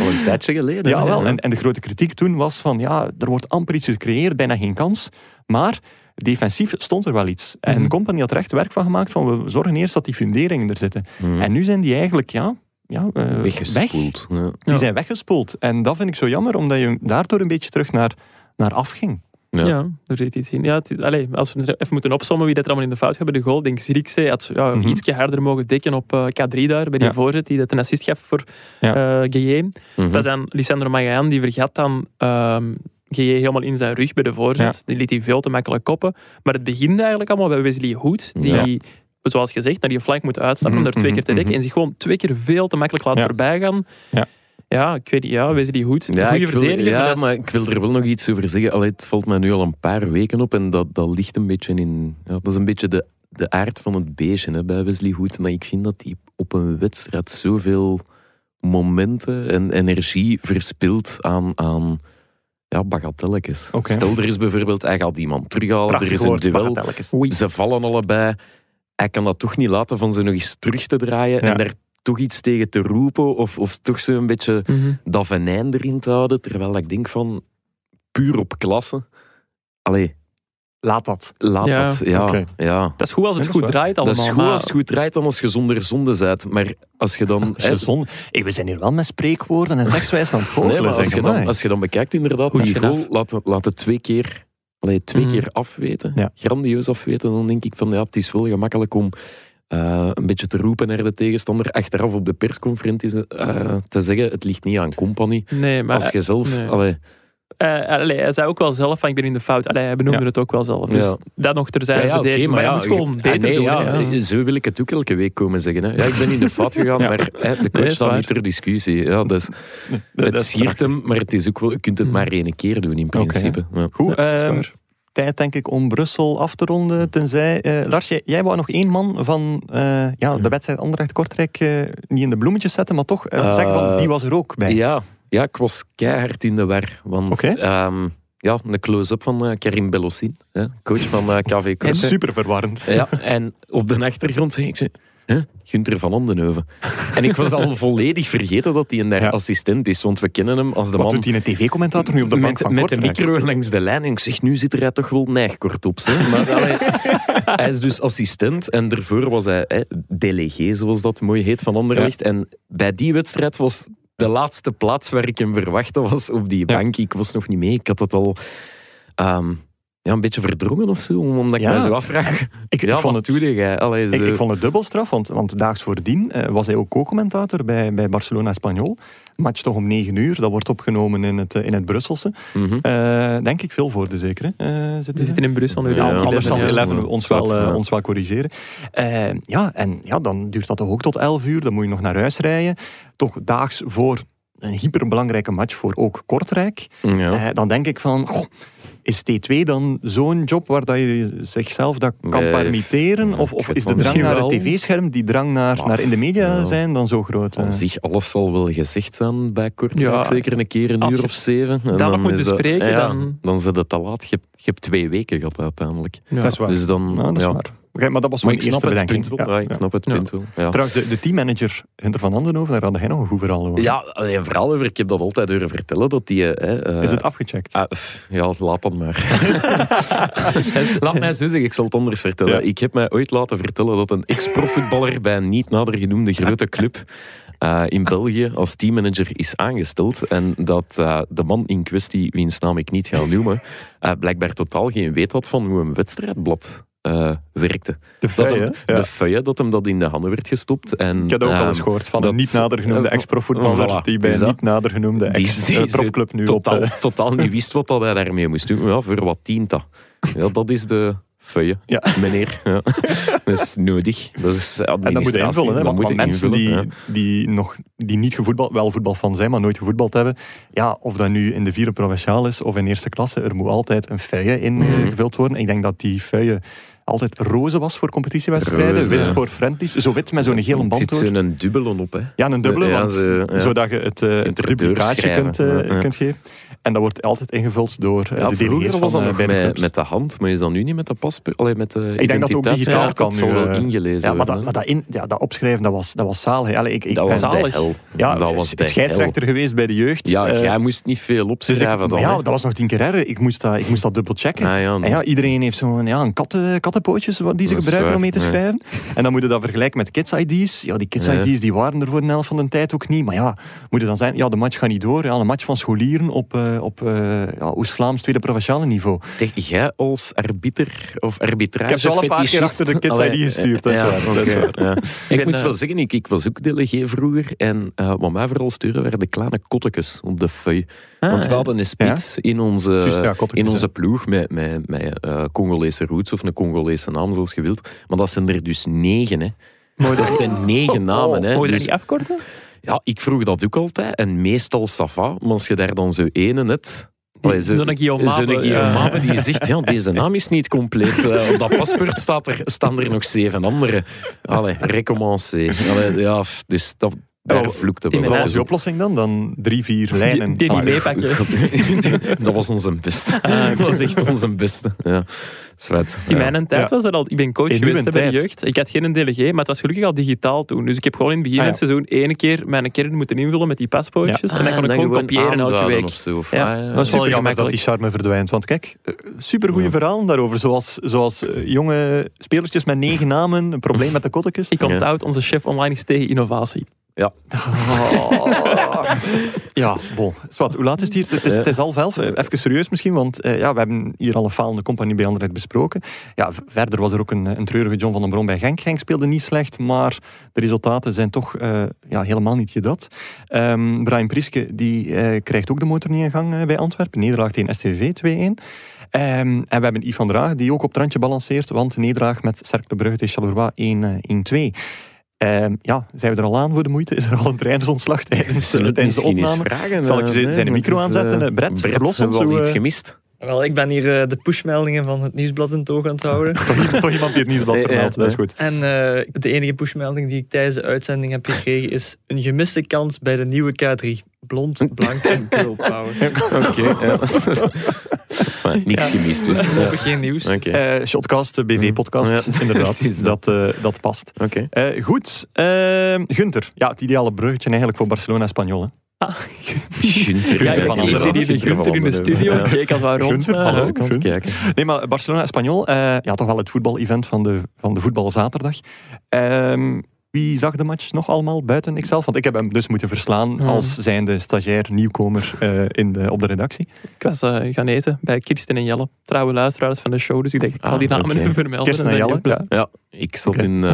al een tijdje geleden. Ja, wel. En, en de grote kritiek toen was van, ja, er wordt amper iets gecreëerd, bijna geen kans. Maar defensief stond er wel iets. En Mhm. Company had er echt werk van gemaakt van, we zorgen eerst dat die funderingen er zitten. Mhm. En nu zijn die eigenlijk, ja, ja eh, weg. Weggespoeld. Ja. Die zijn weggespoeld. En dat vind ik zo jammer, omdat je daardoor een beetje terug naar, naar af ging. Ja. Ja. er zit iets in. Ja, het, allee, als we even moeten opzommen wie dat er allemaal in de fout gaat bij de goal, denk ik Zirkzee had ja, Mhm. ietsje harder mogen dekken op eh, K3 daar, bij die Ja. voorzet, die dat een assist gaf voor Ja. eh Gueye. Mhm. Dat is dan Magayan, die vergat dan ehm Gueye helemaal in zijn rug bij de voorzet. Die liet hij veel te makkelijk koppen. Maar het begint eigenlijk allemaal bij Wesley Hood, die... Zoals gezegd, naar die flank moet uitstappen om Mhm, daar twee keer te dekken en zich gewoon twee keer veel te makkelijk laat Ja. voorbij gaan. Ja. Ja, ik weet niet. Ja, Wesley Hood, een Ja, ik wil, ja dat is- maar ik wil er wel nog iets over zeggen. Allee, het valt mij nu al een paar weken op en dat, dat ligt een beetje in... Ja, dat is een beetje de, de aard van het beestje hè, bij Wesley Hoed. Maar ik vind dat hij op een wedstrijd zoveel momenten en energie verspilt aan... aan ja, bagatelletjes. Stel, er is bijvoorbeeld, hij gaat iemand terughalen, Prachtig er is een duel, ze vallen allebei. Hij kan dat toch niet laten van ze nog eens terug te draaien Ja. en daar toch iets tegen te roepen of, of toch zo een beetje Mhm. dat venijn erin te houden, terwijl ik denk van puur op klasse. Allee, laat dat. Laat Ja. dat. Ja, ja. Dat is goed als het Ja, dat goed draait Dat allemaal. is goed maar- als het goed draait dan als je zonder zonde bent. Maar als je dan... Als je hè, zon... hey, we zijn hier wel met spreekwoorden en sekswijs aan het goochelen. Nee, maar als je, dan, als je dan bekijkt, inderdaad, goal, laat, het- laat het twee keer, allee, twee Mhm. keer afweten. Ja. Grandieus afweten. Dan denk ik van, ja, het is wel gemakkelijk om eh, een beetje te roepen naar de tegenstander. Achteraf op de persconferentie eh, te zeggen, het ligt niet aan compagnie. Nee, maar Als je zelf... nee. allee, eh, allee, hij zei ook wel zelf van ik ben in de fout. Allee, hij benoemde Ja. het ook wel zelf. Dus Ja. dat nog ter zijn ja, maar, ja, je moet gewoon je- beter ah, nee, doen. ja. Zo wil ik het ook elke week komen zeggen. Hè. Ja, ik ben in de fout gegaan, Ja. maar hè, de Nee, coach is staat waar. niet ter discussie. Ja, dus, Dat het is siert hem, maar het is ook wel, je kunt het Mm. maar één keer doen in principe. Ja. Goed, Ja, tijd denk ik om Brussel af te ronden. Tenzij, eh, Lars, jij, jij wou nog één man van eh, ja, de wedstrijd Anderlecht-Kortrijk eh, niet in de bloemetjes zetten, maar toch zeggen van die was er ook bij. Ja, ja, ik was keihard in de war. Want ehm, ja, een close-up van Karim Belossin, hè, coach van KV Kortrijk. Super verwarrend. Ja, en op de achtergrond zeg ik, ze, hè, Gunther van Andenhoven. En ik was al volledig vergeten dat hij een Ja. assistent is, want we kennen hem als de Wat man doet die een tv-commentator nu op de bank met, van met de micro langs de lijn. En ik zeg, nu zit er hij toch wel neigkort op. Hè? Maar allee, hij is dus assistent en daarvoor was hij hè, delegé, zoals dat mooi heet, van Anderlecht. En bij die wedstrijd was de laatste plaats waar ik hem verwachtte, was op die Ja. bank. Ik was nog niet mee. Ik had het al ehm, ja, een beetje verdrongen of zo, omdat ik Ja. me zo afvraag. Ik, Ja, ik vond het? Allee, ik, zo- ik vond het dubbel straf, want, want daags voordien eh, was hij ook co-commentator bij, bij Barcelona-Espanyol. Match toch om 9 uur, dat wordt opgenomen in het, eh, in het Brusselse. Mhm. Eh, denk ik veel voor de zeker. hè? Eh, zitten Die zitten in Brussel nu. Ja, Ja, anders zal 11, ja. Eleven ons wel, ons wel corrigeren. Ja, en ja, dan duurt dat toch ook tot 11 uur. Dan moet je nog naar huis rijden. Toch daags voor een hyperbelangrijke match voor ook Kortrijk. ja. Eh, dan denk ik van, goh, is T2 dan zo'n job waar dat je zichzelf dat kan Nee, permitteren? Of, of is de drang naar het tv-scherm, die drang naar, naar in de media ja. zijn, dan zo groot? Aan zich, alles zal wel gezegd zijn bij Kortrijk. Ja. Zeker een keer een Als uur je of zeven. En dat nog moet dat- bespreken, ja, dan- Dan zit het te laat. Je hebt, je hebt twee weken gehad uiteindelijk. Ja. Dat is waar. Dus dan, Ja, dat is ja. waar. Oké, maar dat was Maar mijn ik snap eerste het punt wel. Ja, ik snap het Ja. punt wel. Ja. Trouwens, de, de teammanager Hunter van Andenhoven, daar had hij nog een goed verhaal over. Ja, een verhaal over. Ik heb dat altijd horen vertellen. Dat die, eh, eh, Is het afgecheckt? ah, pff, ja, laat dat maar. laat mij zo zeggen, ik zal het anders vertellen. Ja. Ik heb mij ooit laten vertellen dat een ex-profvoetballer bij een niet nader genoemde grote club eh, in België als teammanager is aangesteld. En dat eh, de man in kwestie, wiens naam ik niet ga noemen, eh, blijkbaar totaal geen weet had van hoe een wedstrijdblad eh, werkte. De Dat feuille, hem, ja. De feuille, dat hem dat in de handen werd gestopt. En, Ik heb dat ook al eens ehm, gehoord van dat- een niet nader genoemde eh, ex-profvoetballer voilà, die bij een dat- niet nader genoemde ex-profclub nu op... totaal, eh, totaal niet wist wat dat hij daarmee moest doen. Ja, voor wat dient dat? Ja, dat is de feuille, Ja. meneer. Ja. Dat is nodig. Dat is En dat moet je invullen, hè? Dat want, moet want je mensen die, invullen, die, nog, die niet gevoetbald, wel voetbalfan zijn, maar nooit gevoetbald hebben, ja, of dat nu in de vierde provinciaal is of in eerste klasse, er moet altijd een feuille in eh, Mhm. gevuld worden. Ik denk dat die feuille altijd roze was voor competitiewedstrijden, Roze, wit ja. voor friendlies, zo wit met zo'n gele band zit door. zo'n dubbele op, hè. Ja, een dubbele, want, zodat je het, eh, het er duplicaatje doorschrijven. kunt, eh, kunt geven. En dat wordt altijd ingevuld door eh, Ja, de delegees vroeger was dat eh, met, met de hand, maar is dat nu niet met de paspoort? Allee, met de Ik denk dat ook digitaal kan nu, wel eh. ingelezen Ja, maar, dat, maar in, ja, dat opschrijven, dat was, dat was zalig. Allee, ik, ik dat ben was zalig. ja, dat was de scheidsrechter geweest bij de jeugd. Ja, jij moest niet veel dus ik- opschrijven dan. ja, dat was nog tien keer erger. Ik moest dat, ik moest dat dubbel checken. Ah, ja, En ja, iedereen heeft zo'n ja, een katten, kattenpootjes die ze gebruiken waar, om mee te schrijven. En dan moet je dat vergelijken met kids ID's. Ja, die kids Ja. ID's die waren er voor een helft van de tijd ook niet. Maar ja, moet je dan zijn, ja, de match gaat niet door. Ja, een match van scholieren op, op eh, ja, Oost-Vlaams tweede provinciale niveau. Zeg, jij als arbiter of arbitrage Ik heb ze al een paar keer achter de Kids Allee, ID gestuurd, dat is ja, waar, dat is oké, waar. ja. Ik ben, moet eh, wel zeggen, ik, ik was ook delegé vroeger. En eh, wat mij vooral stuurde waren de kleine kottekes op de feuille. Ah, Want we hadden een spits in onze, in onze ploeg met, met, met eh, Congolese roots of een Congolese naam, zoals je wilt. Maar dat zijn er dus negen. Hè. Dat zijn negen namen. Hè. Moet je dat Dus, niet afkorten? Ja, ik vroeg dat ook altijd. En meestal Safa. Maar als je daar dan zo ene net... Zo'n Guillaume ja. Mabe die zegt, ja, deze naam is niet compleet. Eh, op dat paspoort staat er, staan er nog zeven andere. Allee, recommencer. Ja, dus dat, Daar Oh, Wat wel was die op. oplossing dan? Dan drie, vier lijnen. die niet Ah, meepakken. dat was onze beste. Dat was echt onze beste. Ja. Zwet. In Ja. mijn tijd Ja. was dat al... Ik ben coach In geweest bij de jeugd. Ik had geen delegé, maar het was gelukkig al digitaal toen. Dus ik heb gewoon in het begin Ah, van het seizoen ene keer mijn kern moeten invullen met die paspoortjes. En dan Ah, kon ik gewoon kopiëren elke week. Of zo, of, Ja. ah, ja. Dat is wel jammer dat die charme verdwijnt. Want kijk, supergoeie Ja. verhalen daarover. Zoals, zoals eh, jonge spelertjes met negen namen, een probleem met de kottekes. Ik onthoud, onze chef online is tegen innovatie. Ja, bon. Zwat, hoe laat is het hier? Het is, het is half elf. Eh, Even serieus misschien, want eh, ja, we hebben hier al een falende compagnie bij Anderlecht besproken. Ja, verder was er ook een, een treurige John van den Bron bij Genk. Genk speelde niet slecht, maar de resultaten zijn toch eh, ja, helemaal niet gedat. Ehm Brian Prieske die, eh, krijgt ook de motor niet in gang bij Antwerpen. Nederlaag tegen STV 2-1. Ehm, en we hebben Yves van Draag, die ook op het randje balanceert, want nederlaag met Cercle de Brugge tegen Charleroi 1, eh, 1-2. Ehm, ja, zijn we er al aan voor de moeite? Is er al een trainersontslag tijdens, we tijdens de opname? vragen? Zal ik eh, zijn nee, micro aanzetten? eh, Brett, verlos ons al zo, iets eh, gemist? Wel, ik ben hier eh, de pushmeldingen van het nieuwsblad in het oog aan het houden. toch, toch iemand die het nieuwsblad Nee, vermeldt, ja, dat is goed. En eh, de enige pushmelding die ik tijdens de uitzending heb gekregen is een gemiste kans bij de nieuwe K3. Blond, blank en girl power. Oké, ja. Enfin, niks gemist dus. Ja. Geen nieuws. Oké, Eh, Shotcast, de BV-podcast, Ja. inderdaad. Is dat, eh, dat past. oké. Eh, goed, eh Gunther. Ja, het ideale bruggetje eigenlijk voor Barcelona Hè. Gunther. Ja, ik Anderen. zie die de Gunther in de studio. Al rond. Gunther, ik het kijken. Nee, maar Barcelona Espanyol, eh, ja, toch wel het voetbal-event van de, van de voetbalzaterdag. Ehm, wie zag de match nog allemaal buiten ikzelf? Want ik heb hem dus moeten verslaan Hmm. als zijnde stagiair nieuwkomer eh, in de, op de redactie. Ik was eh, gaan eten bij Kirsten en Jelle. Trouwe luisteraars van de show. Dus ik dacht, ik zal Ah, die namen oké. even vermelden. Kirsten en Jelle. Ja. Ja, ik zat in...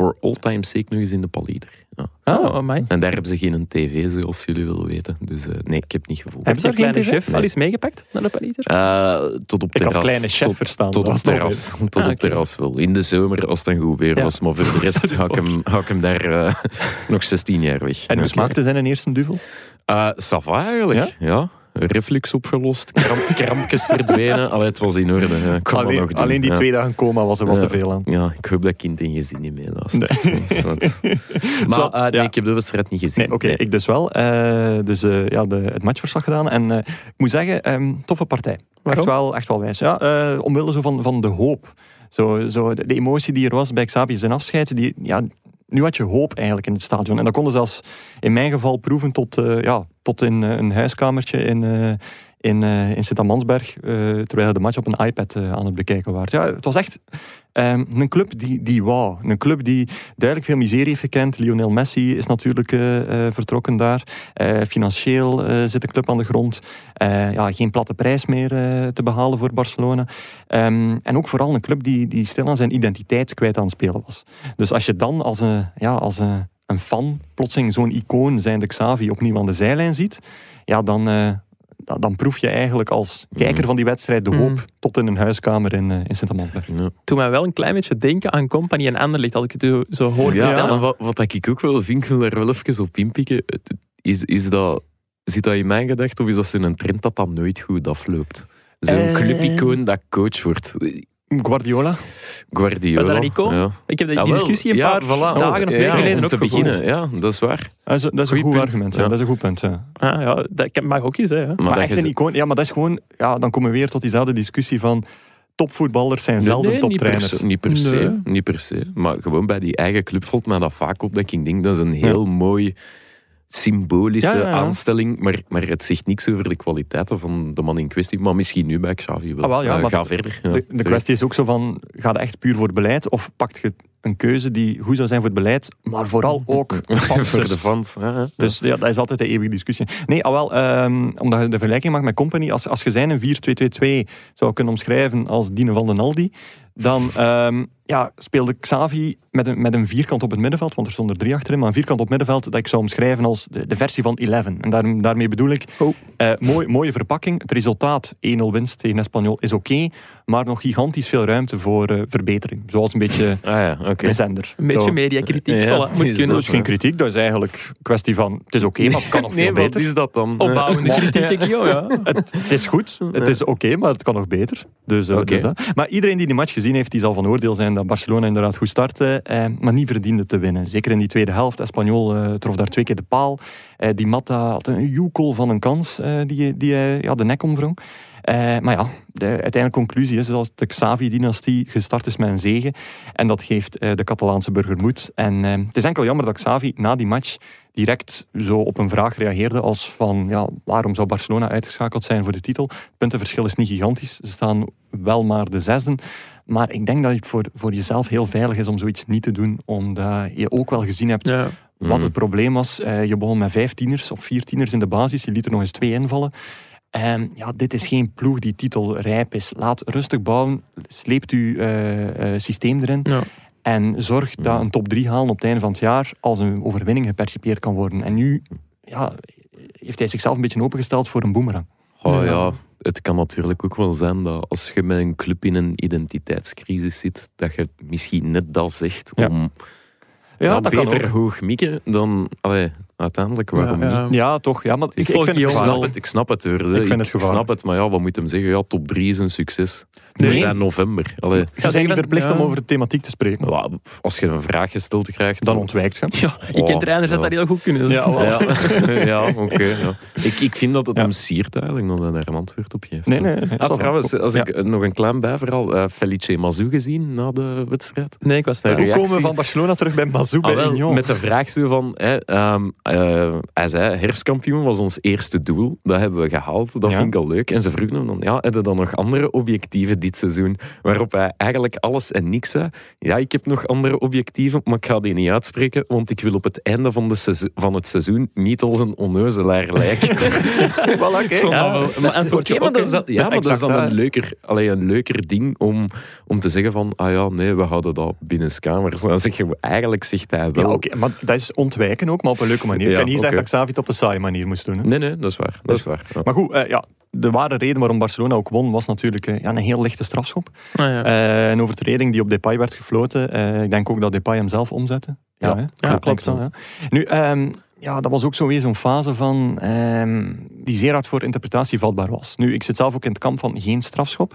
voor all time sake nog eens in de Palieder. Ja. ook- Ah, Oh, amai. En daar hebben ze geen tv, zoals jullie willen weten. Dus eh, nee, ik heb niet gevoeld. Hebben Heb ze je daar geen kleine tv? chef al eens meegepakt naar de Paliter? Eh, tot op Ik had terras. kleine chef tot, verstaan, Tot op terras. Tot Ah, op oké. terras wel. In de zomer, als het dan goed weer Ja. was. Maar voor de rest ga ik hem, ga ik hem daar eh, nog 16 jaar weg. En hoe smaakte zijn eerste duvel? Eh, ça va eigenlijk. Ja? Reflux opgelost, kramp, krampjes verdwenen. Allee, het was in orde. Alleen, nog doen. alleen die ja. twee dagen coma was er wat Ja. te veel aan. Ja, ik hoop dat kind en gezin niet meeluistert. Nee. Maar eh, nee, ja. ik heb de wedstrijd niet gezien. Nee, oké, ik dus wel. Eh, dus eh, ja, de, het matchverslag gedaan. En ik moet zeggen, ehm, toffe partij. Echt wel, echt wel wijs. Ja, omwille zo van, van de hoop. Zo, zo de, de emotie die er was bij Xavi zijn afscheid. Die, ja, nu had je hoop eigenlijk in het stadion. En dat konden zelfs in mijn geval proeven tot, eh, ja, tot in eh, een huiskamertje in, eh, in, eh, in Sint-Amansberg. eh, terwijl de match op een iPad eh, aan het bekijken was. Ja, het was echt ehm, een club die, die wauw. Een club die duidelijk veel miserie heeft gekend. Lionel Messi is natuurlijk vertrokken daar. Financieel zit de club aan de grond. Ja, geen platte prijs meer te behalen voor Barcelona. Ehm, en ook vooral een club die, die stil aan zijn identiteit kwijt aan het spelen was. Dus als je dan als een, ja, als een, een fan plotseling zo'n icoon zijnde Xavi opnieuw aan de zijlijn ziet, ja, dan, dan, dan proef je eigenlijk als kijker van die wedstrijd de hoop Mhm. tot in een huiskamer in, eh, in Sint-Amansberg. Ja. Toen mij wel een klein beetje denken aan Company en Anderlecht, als ik het zo- zo hoor Ja, vertellen. en wat, wat ik ook wel vind, ik wil daar wel even op inpikken, is, is dat, zit dat in mijn gedachte of is dat zo'n trend dat dat nooit goed afloopt? Zo'n Eh. clubicoon dat coach wordt. Guardiola? Was Guardiola. dat een icoon? Ja. Ik heb die discussie een Ja, paar voilà. dagen of Ja, weken geleden om ook te gevoerd. beginnen, ja, dat is waar. Dat is, dat is een goed punt, argument. Ja. ja. Dat is een goed punt. Ja. Ah, ja, dat mag ook eens. Hè. Maar, Maar, dat echt een icoon. Ja, maar dat is gewoon. Ja, dan komen we weer tot diezelfde discussie van. Topvoetballers zijn zelden Nee, niet per, toptrainers. se, niet, per se, Nee. niet per se. Maar gewoon bij die eigen club valt mij dat vaak op. Dat ik denk, dat is een heel mooi symbolische Ja, ja, ja. aanstelling. Maar, maar het zegt niks over de kwaliteiten van de man in kwestie. Maar misschien nu bij Xavi wel. Ah, wel, Eh, ga verder. Ja, De, de kwestie is ook zo van, ga je echt puur voor het beleid of pakt je een keuze die goed zou zijn voor het beleid, maar vooral ook voor de fans. Dus ja, dat is altijd de eeuwige discussie. Nee, al wel, ehm, omdat je de vergelijking maakt met Company, als, als je zijn een 4-2-2-2 zou kunnen omschrijven als Dine van den Aldi, dan ehm, ja, speelde Xavi met een, met een vierkant op het middenveld, want er stonden er drie achterin, maar een vierkant op het middenveld dat ik zou omschrijven als de, de versie van 11. En daar, daarmee bedoel ik, Oh. eh, mooi, mooie verpakking. Het resultaat, 1-0 winst tegen Espanyol, is oké, maar nog gigantisch veel ruimte voor eh, verbetering. Zoals een beetje Ah ja, oké. de zender. Een beetje Zo. mediakritiek. Ja, voilà, moet is kunnen. Dat is geen kritiek, dat is eigenlijk een kwestie van, het is oké, maar het kan nog veel Nee, beter. wat is dat dan? Opbouwende kritiek, denk ik. Oh, ja. Het is goed, het is oké, maar het kan nog beter. Dus, eh, dus dat. Maar iedereen die die match gezien gezien heeft, die zal van oordeel zijn Barcelona inderdaad goed startte, eh, maar niet verdiende te winnen. Zeker in die tweede helft. Espanyol eh, trof daar twee keer de paal. Eh, die Matta had een joekel van een kans eh, die, die hij ja, de nek omwrong. Eh, maar ja, de uiteindelijke conclusie is dat de Xavi-dynastie gestart is met een zege. En dat geeft eh, de Catalaanse burger moed. En eh, het is enkel jammer dat Xavi na die match direct zo op een vraag reageerde als van ja, waarom zou Barcelona uitgeschakeld zijn voor de titel? Het puntenverschil is niet gigantisch. Ze staan wel maar de zesde. Maar ik denk dat het voor, voor jezelf heel veilig is om zoiets niet te doen. Omdat je ook wel gezien hebt Ja. wat Mm. het probleem was. Eh, je begon met vijf tieners of vier tieners in de basis. Je liet er nog eens twee invallen. En ja, dit is geen ploeg die titelrijp is. Laat rustig bouwen. Sleept uw eh, eh, systeem erin. Ja. En zorg dat een top 3 halen op het einde van het jaar als een overwinning gepercipieerd kan worden. En nu ja, heeft hij zichzelf een beetje opengesteld voor een boemerang. Oh Ja. ja, het kan natuurlijk ook wel zijn dat als je met een club in een identiteitscrisis zit, dat je misschien net dat zegt om Ja, ja, dat kan beter hoog mikken dan allee, uiteindelijk waarom Ja, niet. Ja, toch. Ja, maar ik, ik vind het snap het, ik snap het. Hoor. Ik vind het gevaarlijk. snap het, maar ja, wat moet hem zeggen? Ja, top 3 is een succes. We Nee. zijn november. Allee, Ze zijn niet verplicht ja. om over de thematiek te spreken. ja, als je een vraag gesteld krijgt, Dan ontwijkt je. Ja, ik ken Oh, trainers dat ja. dat heel goed kunnen. Ja. Ja, ja oké. ja. ik, ik vind dat het Ja. hem siert eigenlijk dat hij daar een antwoord op geeft. Nee, nee. nee, Ah, trouwens, als ik eh, nog een klein bijverhaal. eh Felice Mazou gezien na de wedstrijd. Nee, ik was Hoe thuis. Hoe komen we van Barcelona terug bij Mazou bij Ah, wel, Union? met de vraag zo van, hè, ehm, eh, hij zei, herfstkampioen was ons eerste doel. Dat hebben we gehaald. Dat Ja. vind ik al leuk. En ze vroegen hem dan, ja, heb je dan nog andere objectieven dit seizoen? Waarop hij eigenlijk alles en niks zei. Ja, ik heb nog andere objectieven, maar ik ga die niet uitspreken, want ik wil op het einde van, de seizo- van het seizoen niet als een onneuzelaar lijken. Voilà, kijk. Ja, maar- Oké, dat is, dat, ja, Dat is maar dat is dan dat, een leuker, allee, een leuker ding om, om te zeggen van, ah ja, nee, we houden dat binnenskamers. Dan zeg je, eigenlijk zegt hij wel... Ja, oké, maar dat is ontwijken ook, maar op een leuke manier. Ja, ik kan niet zeggen oké. dat Xavi het op een saaie manier moest doen. Hè. Nee, nee, dat is waar. Dat is waar. Ja. Maar goed, eh, ja, de ware reden waarom Barcelona ook won, was natuurlijk eh, ja, een heel lichte strafschop. Ah, ja. Eh, een overtreding die op Depay werd gefloten. Eh, ik denk ook dat Depay hem zelf omzette. Ja. hè? Ja, klopt. wel, ja. Nu, ehm, ja, dat was ook zo weer zo'n fase van ehm, die zeer hard voor interpretatie vatbaar was. Nu, ik zit zelf ook in het kamp van geen strafschop,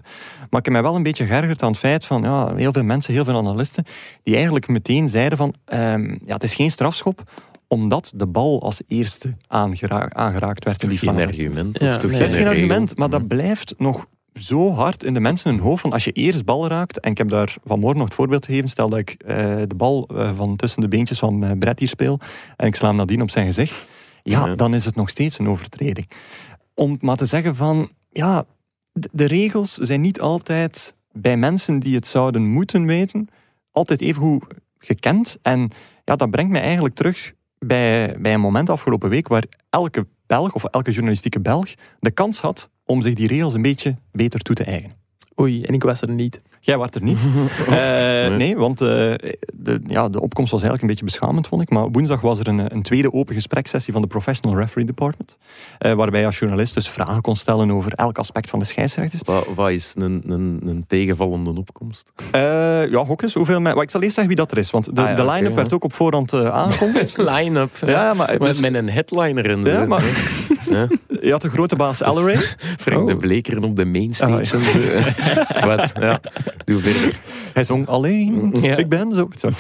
maar ik heb mij wel een beetje geërgerd aan het feit van ja, heel veel mensen, heel veel analisten, die eigenlijk meteen zeiden van ehm, ja, het is geen strafschop omdat de bal als eerste aangera- aangeraakt werd in die Geen fase. argument. Ja, of toch nee. Dat is geen regel? argument, maar dat blijft nog zo hard in de mensen hun hoofd. Van als je eerst bal raakt, en ik heb daar vanmorgen nog het voorbeeld gegeven, stel dat ik eh, de bal eh, van tussen de beentjes van eh, Brett hier speel, en ik sla hem nadien op zijn gezicht, ja, Ja. dan is het nog steeds een overtreding. Om maar te zeggen van, ja, de, de regels zijn niet altijd bij mensen die het zouden moeten weten, altijd even goed gekend. En ja, dat brengt mij eigenlijk terug bij, bij een moment afgelopen week waar elke Belg of elke journalistieke Belg de kans had om zich die regels een beetje beter toe te eigenen. Oei, en ik was er niet. Jij was er niet. Eh, nee, want eh, de, ja, de opkomst was eigenlijk een beetje beschamend, vond ik. Maar woensdag was er een, een tweede open gespreksessie van de Professional Referee Department. eh, waarbij je als journalist dus vragen kon stellen over elk aspect van de scheidsrechters. Wat, wat is een, een, een tegenvallende opkomst? Ja, gok eens. Hoeveel men- ik zal eerst zeggen wie dat er is, want de, Ah ja, de line-up werd ook op voorhand aangekondigd. Line-up. ja, maar, Met, dus- met een headliner en zo. ja, maar Ja. je had de grote baas Elleray. Frank Oh. de Blekeren op de mainstage. Ah, zo. Zwart, ja. Doe verder. Hij zong alleen. Ja. Ik ben zo. zo. Eh,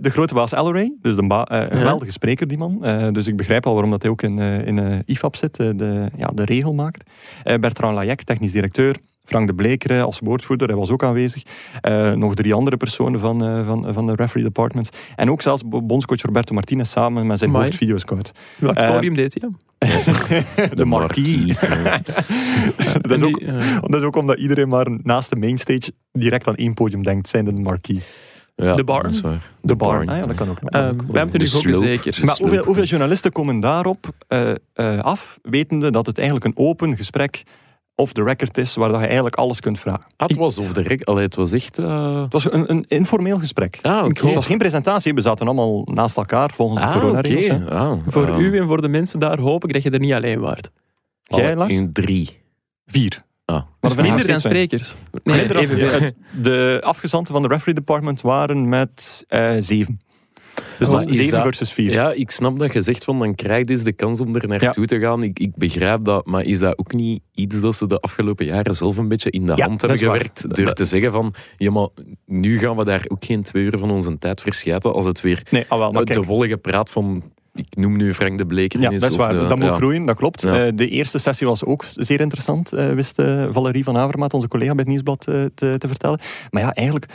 de grote baas Elleray, dus de een geweldige spreker die man. Eh, dus ik begrijp al waarom dat hij ook in, in IFAB zit, de, ja, de regelmaker. Bertrand Lajek, technisch directeur. Frank de Blekeren als woordvoerder, hij was ook aanwezig. Nog drie andere personen van, van, van de referee department. En ook zelfs bondscoach Roberto Martinez samen met zijn hoofdvideoscout. Welk Eh, podium deed hij? De, marquis. Ja. dat, is ook, die, ja. dat is ook omdat iedereen maar naast de mainstage direct aan één podium denkt, zijn de marquis. Ja, De barn? waar. De bar. Ah, ja, dat kan ook nog. Eh, wij hebben het er De nu ook zeker. Maar hoeveel journalisten komen daarop eh, eh, af, wetende dat het eigenlijk een open gesprek off the record is, waar dat je eigenlijk alles kunt vragen? Ah, het was over de rek. Allee, het was echt... eh, Het was een, een informeel gesprek. Ah, oké. Het was geen presentatie, we zaten allemaal naast elkaar volgens de Ah, oké. coronaregels. hè. Ah, Voor ah. u en voor de mensen daar hoop ik dat je er niet alleen waart. Jij, Lars? In drie. Vier. Ah. Maar Dus minder dan sprekers. Nee, Minder dan- evenveel. het- De afgezanten van de referee department waren met eh, zeven. Dus Maar dat is is 7 dat- versus 4. Ja, ik snap dat je zegt van dan krijg je dus de kans om er naartoe te gaan. Ik, ik begrijp dat, maar is dat ook niet iets dat ze de afgelopen jaren zelf een beetje in de Ja, hand hebben waar. gewerkt? Door te zeggen van, ja maar nu gaan we daar ook geen twee uur van onze tijd verschijten als het weer Nee, ah, wel, maar de wollige praat van, ik noem nu Frank de Bleker. Ja, dat is waar. de- dat moet ja. groeien, dat klopt. Ja. Eh, de eerste sessie was ook zeer interessant, eh, wist eh, Valerie van Avermaat, onze collega bij het Nieuwsblad, te, te vertellen. Maar ja, eigenlijk,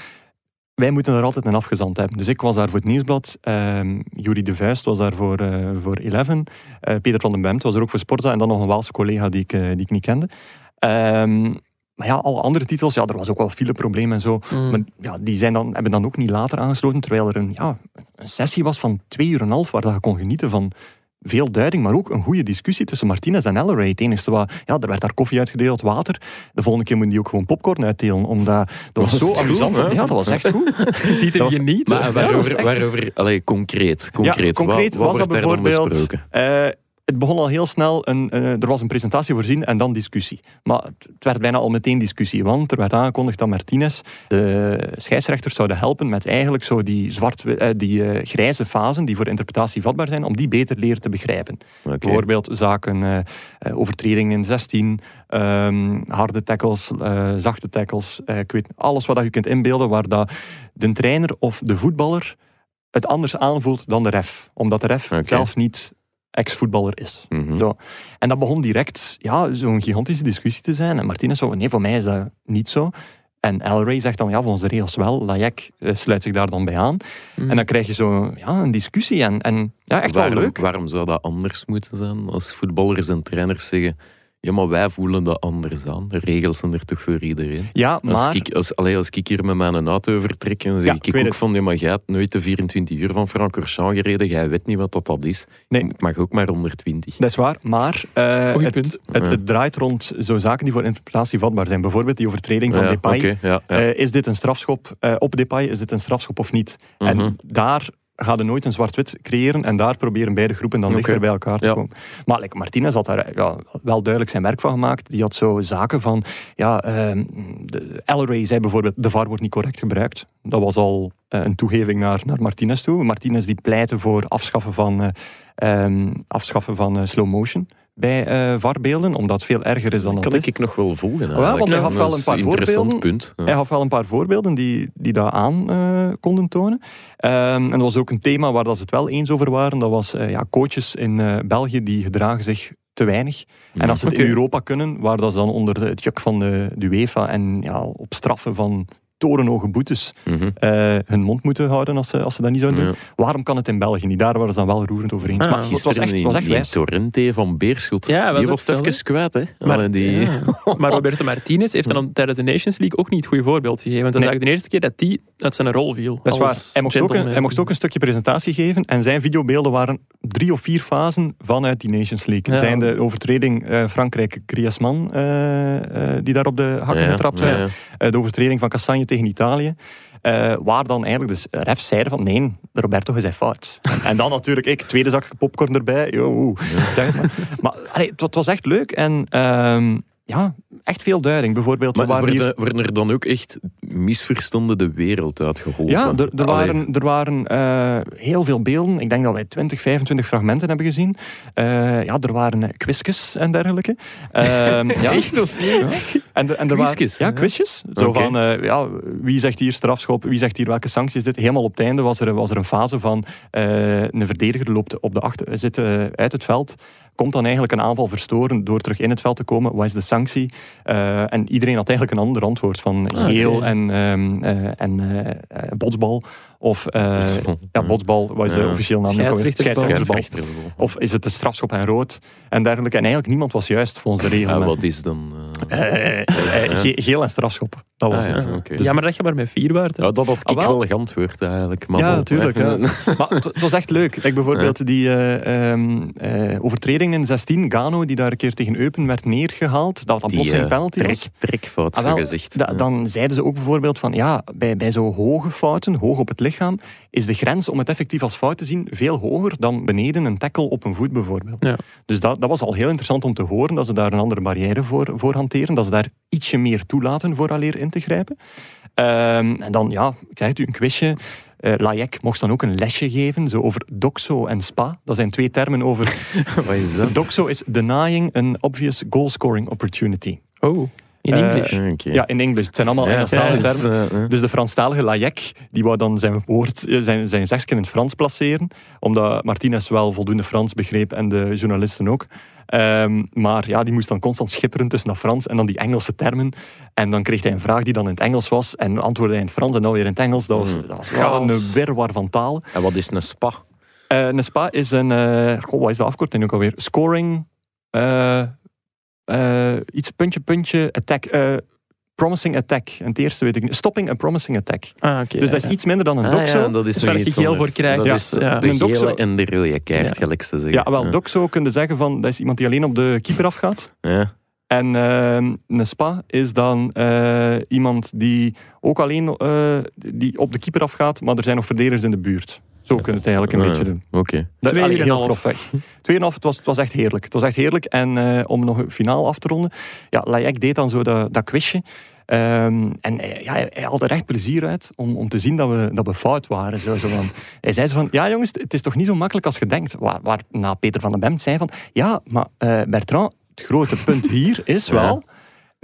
wij moeten er altijd een afgezant hebben. Dus ik was daar voor het Nieuwsblad, ehm Jury de Vuist was daar voor, eh, voor Eleven, eh, Peter van den Bemt was er ook voor Sporza en dan nog een Waalse collega die ik, eh, die ik niet kende. Ehm, maar ja, alle andere titels, ja, er was ook wel fileprobleem en zo. Mm. Maar ja, die zijn dan, hebben dan ook niet later aangesloten, terwijl er een, ja, een sessie was van twee uur en een half, waar dat je kon genieten van veel duiding, maar ook een goede discussie tussen Martinez en Elleray. Het enige wat, ja, er werd daar koffie uitgedeeld, water. De volgende keer moet die ook gewoon popcorn uitdelen, omdat dat was, Was zo goed, amusant. hè? ja, dat was echt goed. Je ziet hem Dat was- genieten. Maar was waarover, echt- waarover allee, concreet, concreet, ja, concreet wat, wat was dat bijvoorbeeld... het begon al heel snel, een, eh, er was een presentatie voorzien en dan discussie. Maar het werd bijna al meteen discussie, want er werd aangekondigd dat Martinez de scheidsrechters zouden helpen met eigenlijk zo die, zwart, eh, die eh, grijze fasen die voor interpretatie vatbaar zijn, om die beter leren te begrijpen. Bijvoorbeeld zaken overtredingen in 16, ehm, harde tackles, zachte tackles. ik weet alles wat je kunt inbeelden waar dat de trainer of de voetballer het anders aanvoelt dan de ref. Omdat de ref zelf niet ex-voetballer is. Mhm. Zo. En dat begon direct ja, zo'n gigantische discussie te zijn. En Martinez zo, nee, voor mij is dat niet zo. En Elray zegt dan, ja, volgens de regels wel. Lajek eh, sluit zich daar dan bij aan. Mm. En dan krijg je zo ja, een discussie. En, en ja, echt waarom, wel leuk. Waarom zou dat anders moeten zijn? Als voetballers en trainers zeggen, ja, maar wij voelen dat anders aan. De regels zijn er toch voor iedereen. Ja, Als, maar... ik, als, allee, als ik hier met mijn auto vertrek, dan zeg Ja, ik, ik ook het. van, ja, maar jij hebt nooit de 24 uur van Francorchamps gereden, jij weet niet wat dat, dat is. Nee. Ik mag ook maar 120. Dat is waar, maar eh, Goeie het, punt. Het, Ja. het draait rond zo zaken die voor interpretatie vatbaar zijn. Bijvoorbeeld die overtreding van ja, Depay. ja. Eh, is dit een strafschop eh, op Depay? Is dit een strafschop of niet? Mhm. En daar gaan je nooit een zwart-wit creëren en daar proberen beide groepen dan dichter bij elkaar te Ja. komen. Maar like, Martinez had daar ja, wel duidelijk zijn werk van gemaakt. Die had zo zaken van, ja, ehm de, Elray zei bijvoorbeeld, de VAR wordt niet correct gebruikt. Dat was al eh, een toegeving naar, naar Martinez toe. Martinez die pleitte voor afschaffen van, eh, ehm, afschaffen van eh, slow motion bij eh VAR-beelden, omdat het veel erger is dan dat kan het ik nog wel volgen. want eigenlijk. hij gaf wel een paar voorbeelden. punt. Ja. hij gaf wel een paar voorbeelden die, die dat aan eh, konden tonen. Ehm, en dat was ook een thema waar dat ze het wel eens over waren. Dat was eh, ja, coaches in België die gedragen zich te weinig. En als ze het in. Europa kunnen, waar dat ze dan onder de- het juk van de, de UEFA en ja, op straffen van torenhoge boetes eh, hun mond moeten houden als ze, als ze dat niet zouden doen. Ja. Waarom kan het in België niet? Daar waren ze dan wel roerend over eens. Ah, maar het was Gisteren echt, was wijs. Torrente van Beerschot. Ja, was die was even kwijt, hè? Maar, Allee, die... ja. maar Roberto Martinez heeft dan tijdens de Nations League ook niet het goede voorbeeld gegeven. Want dat Nee. is eigenlijk de eerste keer dat hij uit zijn rol viel. Dat is als waar. Hij mocht, ook een, hij mocht ook een stukje presentatie geven. En zijn videobeelden waren drie of vier fasen vanuit die Nations League. Ja. Zijn de overtreding eh, Frankrijk-Griezmann, eh, eh, die daar op de hakken Ja, getrapt werd. ja. Eh, de overtreding van Castanje tegen Italië. eh, waar dan eigenlijk de refs zeiden van nee, Roberto is hij fout. En, dan natuurlijk ik, tweede zakje popcorn erbij. Yo, zeg maar. Maar allee, het, het was echt leuk. En ehm, ja, echt veel duiding. Bijvoorbeeld, we Maar waren worden, hier... worden er dan ook echt misverstanden de wereld uitgeholpen? Ja, er, er waren, er waren eh, heel veel beelden. Ik denk dat wij 20, 25 fragmenten hebben gezien. Eh, ja, er waren eh, quizjes en dergelijke. Ehm, ja. Echt? Is- Ja. En, er- en er waren, Quizjes, ja, ja. quizjes. Zo van, ja, wie zegt hier strafschop, wie zegt hier welke sanctie is dit. Helemaal op het einde was er, was er een fase van eh, een verdediger loopt op de achter, zit uit het veld. Komt dan eigenlijk een aanval verstoren door terug in het veld te komen. Wat is de sanctie? Eh, en iedereen had eigenlijk een ander antwoord van Ah, geel en, ehm, eh, en eh, botsbal. Of eh, Botsbal. ja, botsbal, wat is de Ja. officieel naam? Scheidsrechtersbal. Of is het de strafschop en rood en dergelijke. En eigenlijk niemand was juist volgens de Ja, regel. wat is dan... eh, Eh, ge- geel en strafschop. Dat was ah, het. ja, maar dat je maar met vier waard. Ja, dat had ik Ah, wel. geantwoord eigenlijk. Maar ja, bon, natuurlijk. maar het, was echt leuk. Like bijvoorbeeld die eh, ehm, eh, overtreding in 16, Gano, die daar een keer tegen Eupen werd neergehaald. Dat plotseling eh, penalty was. trekfout, Ah, zo gezegd. dan zeiden ze ook bijvoorbeeld van ja, bij, bij zo hoge fouten, hoog op het lichaam, is de grens om het effectief als fout te zien veel hoger dan beneden een tackle op een voet bijvoorbeeld. Ja. Dus dat, dat was al heel interessant om te horen, dat ze daar een andere barrière voor, voor hanteren, dat ze daar ietsje meer toelaten voor alleen in te grijpen. Ehm, en dan, ja, het u, een quizje. Eh Lajek mocht dan ook een lesje geven, zo over doxo en spa. Dat zijn twee termen over... Wat is dat? doxo is denying an obvious goal-scoring opportunity. Oh, in Eh, English. Ah. Ja, in Engels. Het zijn allemaal Ja, Engelstalige is, termen. eh, eh. Dus de Franstalige Lajek, die wou dan zijn woord, zijn, zijn zegsken in het Frans placeren, omdat Martinez wel voldoende Frans begreep en de journalisten ook. Ehm, maar ja, die moest dan constant schipperen tussen dat Frans en dan die Engelse termen. En dan kreeg hij een vraag die dan in het Engels was en antwoordde hij in het Frans en dan weer in het Engels. Dat was, Hmm. dat was wel een wirwar van talen. En wat is een spa? Eh, een SPA is een, eh, goh, wat is de afkorting ook alweer? Scoring, eh, iets puntje, puntje, attack, eh, promising attack. En het eerste weet ik niet. Stopping a promising attack. Ah, oké. Dus dat is ja. iets minder dan een Ah, doxo. ja, dat is Dus waar je iets geel voor krijgt. Dat is de Een doxo- en de rode kaart, Ja. gelijk ze zeggen. Ja, wel, doxo kun je zeggen van, dat is iemand die alleen op de keeper afgaat. Ja. En ehm, een spa is dan eh, iemand die ook alleen eh, die op de keeper afgaat, maar er zijn nog verdedigers in de buurt. Zo kun je het eigenlijk een Ah, beetje doen. Oké. Dat- Twee allee, en heel grofweg. Tweeënhalf, het was, het was echt heerlijk. Het was echt heerlijk. En eh, om nog een finaal af te ronden, ja, Lajek deed dan zo dat, dat quizje. Ehm, en hij- ja, hij, haalde er echt plezier uit om, om te zien dat we, dat we fout waren. Zo, zo van, hij zei zo van, ja jongens, het is toch niet zo makkelijk als je denkt. Waar, waarna Peter van den Bemt zei van, ja, maar eh, Bertrand, het grote punt hier is Ja.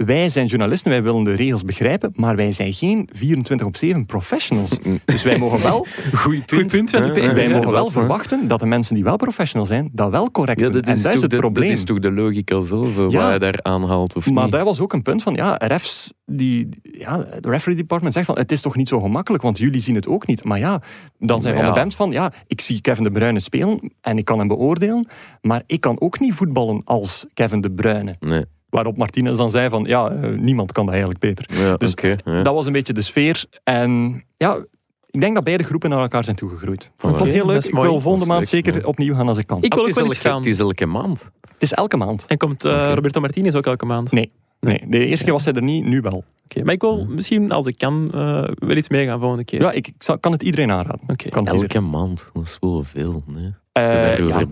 Wij zijn journalisten, wij willen de regels begrijpen, maar wij zijn geen 24 op 7 professionals. Dus wij mogen wel Goed Goed punt van ja, wij mogen wel verwachten dat de mensen die wel professional zijn, dat wel correct Ja, doen. dat en is, dat is het de, probleem. dat is toch de logica zelf, Ja. waar je daar aanhaalt of maar niet? dat was ook een punt van, ja, refs, die, ja, de referee department zegt van, het is toch niet zo gemakkelijk, want jullie zien het ook niet. Maar ja, dan zijn Maar Van de. Bemt van, ja, ik zie Kevin De Bruyne spelen en ik kan hem beoordelen, maar ik kan ook niet voetballen als Kevin De Bruyne. Nee. Waarop Martinez dan zei van, ja, eh, niemand kan dat eigenlijk beter. Ja, Dus ja. Dat was een beetje de sfeer. En ja, ik denk dat beide groepen naar elkaar zijn toegegroeid. Ik vond het heel leuk. Ik wil volgende maand zeker opnieuw gaan als ik kan. Ik wil Ah, ook het, is wel eens gaan. het is elke maand. Het is elke maand. En komt eh. Roberto Martinez ook elke maand? Nee. Nee, de eerste keer was hij er niet, nu wel. Oké, Maar ik wil misschien, als ik kan, eh, wel iets meegaan volgende keer. Ja, ik, kan het iedereen aanraden. Oké. Kan het iedereen. Elke maand, dat is wel veel. Nee? Uh, ja,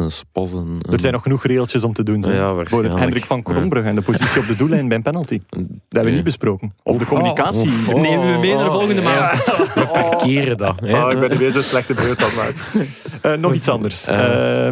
en spassen. er zijn nog genoeg regeltjes om te doen. Ja, waarschijnlijk. Hendrik van Krombrug en de positie op de doellijn bij een penalty. Dat hebben we Ja. niet besproken. Of de communicatie. Of- Dat nemen we mee naar de volgende ja. maand. We parkeren dat. hè. Oh, ik ben er weer zo slechte beurt aan. Eh, nog iets anders. Eh.